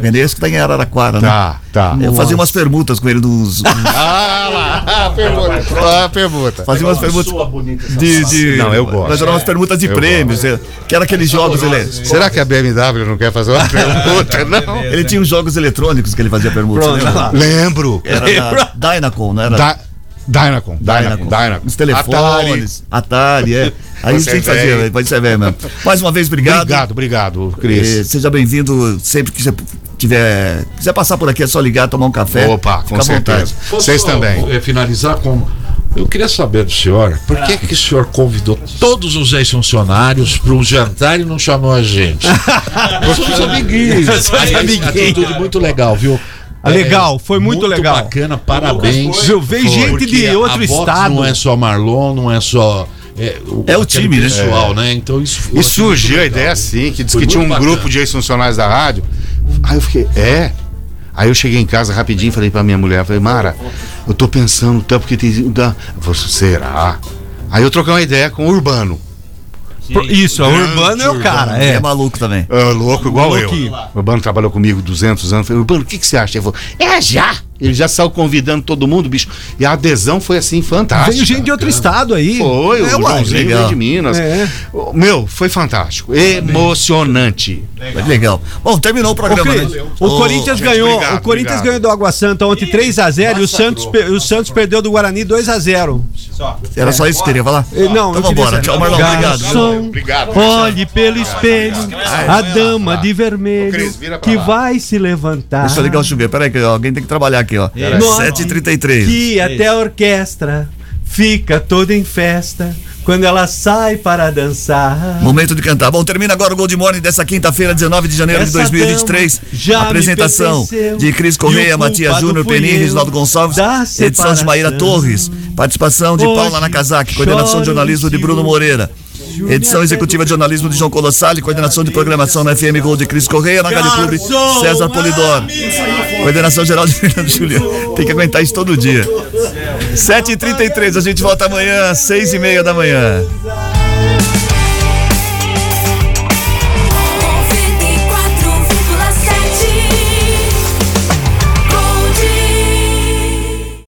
Esse que tá em Araraquara, né?
Tá, tá.
Eu fazia umas permutas com ele dos.
Ah lá, a pergunta. Ah, a pergunta.
Fazia umas permutas. De, de,
Não, eu gosto.
Nós eram umas permutas de
Eu
prêmios, é, que era aqueles jogos. Ele,
Será que a BMW não quer fazer uma pergunta? Não.
ele tinha uns jogos eletrônicos que ele fazia permutas.
Pronto,
lembra?
lá.
Lembro.
Era da Dynacon, não era?
Da, Dynacon, Dynacon, Dynacon.
Os telefones, Atari, é. Aí a
Você
gente
é
fazia,
velho.
pode ser velho mesmo. Mais uma vez, obrigado.
Obrigado, obrigado, Cris.
seja bem-vindo sempre que você tiver. Quiser passar por aqui, é só ligar, tomar um café.
Opa, com certeza. Vocês também.
eh, finalizar com Eu queria saber do senhor, por que, que o senhor convidou todos os ex-funcionários para um jantar e não chamou a gente? Nós somos amiguinhos.
Amiguinhos.
Atitude muito legal, viu?
Ah, legal, foi muito legal.
bacana, parabéns.
Viu, veio
Foi.
gente de outro estado.
Não é só Marlon, não é só. É o,
É o time, né?
pessoal, né? Então isso foi
E surgiu a ideia assim, que disse que tinha um grupo de ex-funcionários da rádio. Aí eu fiquei, é. Aí eu cheguei em casa rapidinho e falei pra minha mulher, falei, Mara, eu tô pensando tanto porque tem. falei, será? Aí eu troquei uma ideia com o Urbano.
Isso, o Urbano é o cara,
É,
é.
maluco também.
É, louco igual
Louquinho.
eu. O Urbano trabalhou comigo 200 anos. Falei, Urbano, o que, que você acha? Ele falou, é já! Ele já saiu convidando todo mundo, bicho. E a adesão foi assim, fantástica.
Veio gente de outro estado aí.
Foi,
é,
o Joãozinho
legal.
veio de Minas.
É.
O- Meu, foi fantástico. Emocionante.
Legal. Bom, terminou o programa,
Cris,
né?
o Corinthians
gente,
ganhou,
obrigado,
o Corinthians
obrigado.
ganhou do Água Santa ontem 3 a 0 e o Santos, o Santos perdeu do Guarani 2 a 0.
Era só isso que queria falar?
Eh, Não,
Então vambora.
queria
Tchau. Marlon. Obrigado.
Garçom,
Obrigado.
olhe pelo espelho, a dama de vermelho que
lá.
vai se levantar.
Deixa eu ligar o chuveiro. Peraí, que alguém tem que trabalhar aqui, ó.
Nossa,
7h33.
Que até a orquestra fica toda em festa quando ela sai para dançar.
Momento de cantar. Bom, termina agora o Gold Morning dessa quinta-feira, 19 de janeiro de
Essa
2023.
dama já me
Apresentação de Cris Correia, Matias Júnior,
eu
Reginaldo Gonçalves. Edição de Maíra. Torres. Participação de
Hoje
Paula Nakazaki. Coordenação de jornalismo de
no
Bruno. Moreira. Edição executiva de jornalismo de João Colossali, coordenação de programação na FM Gold de Cris Correia, na Rádio Clube César Polidoro. Coordenação geral de Fernando Juliano. Tem que aguentar isso todo dia. 7h33, a gente volta amanhã, às 6h30 da manhã.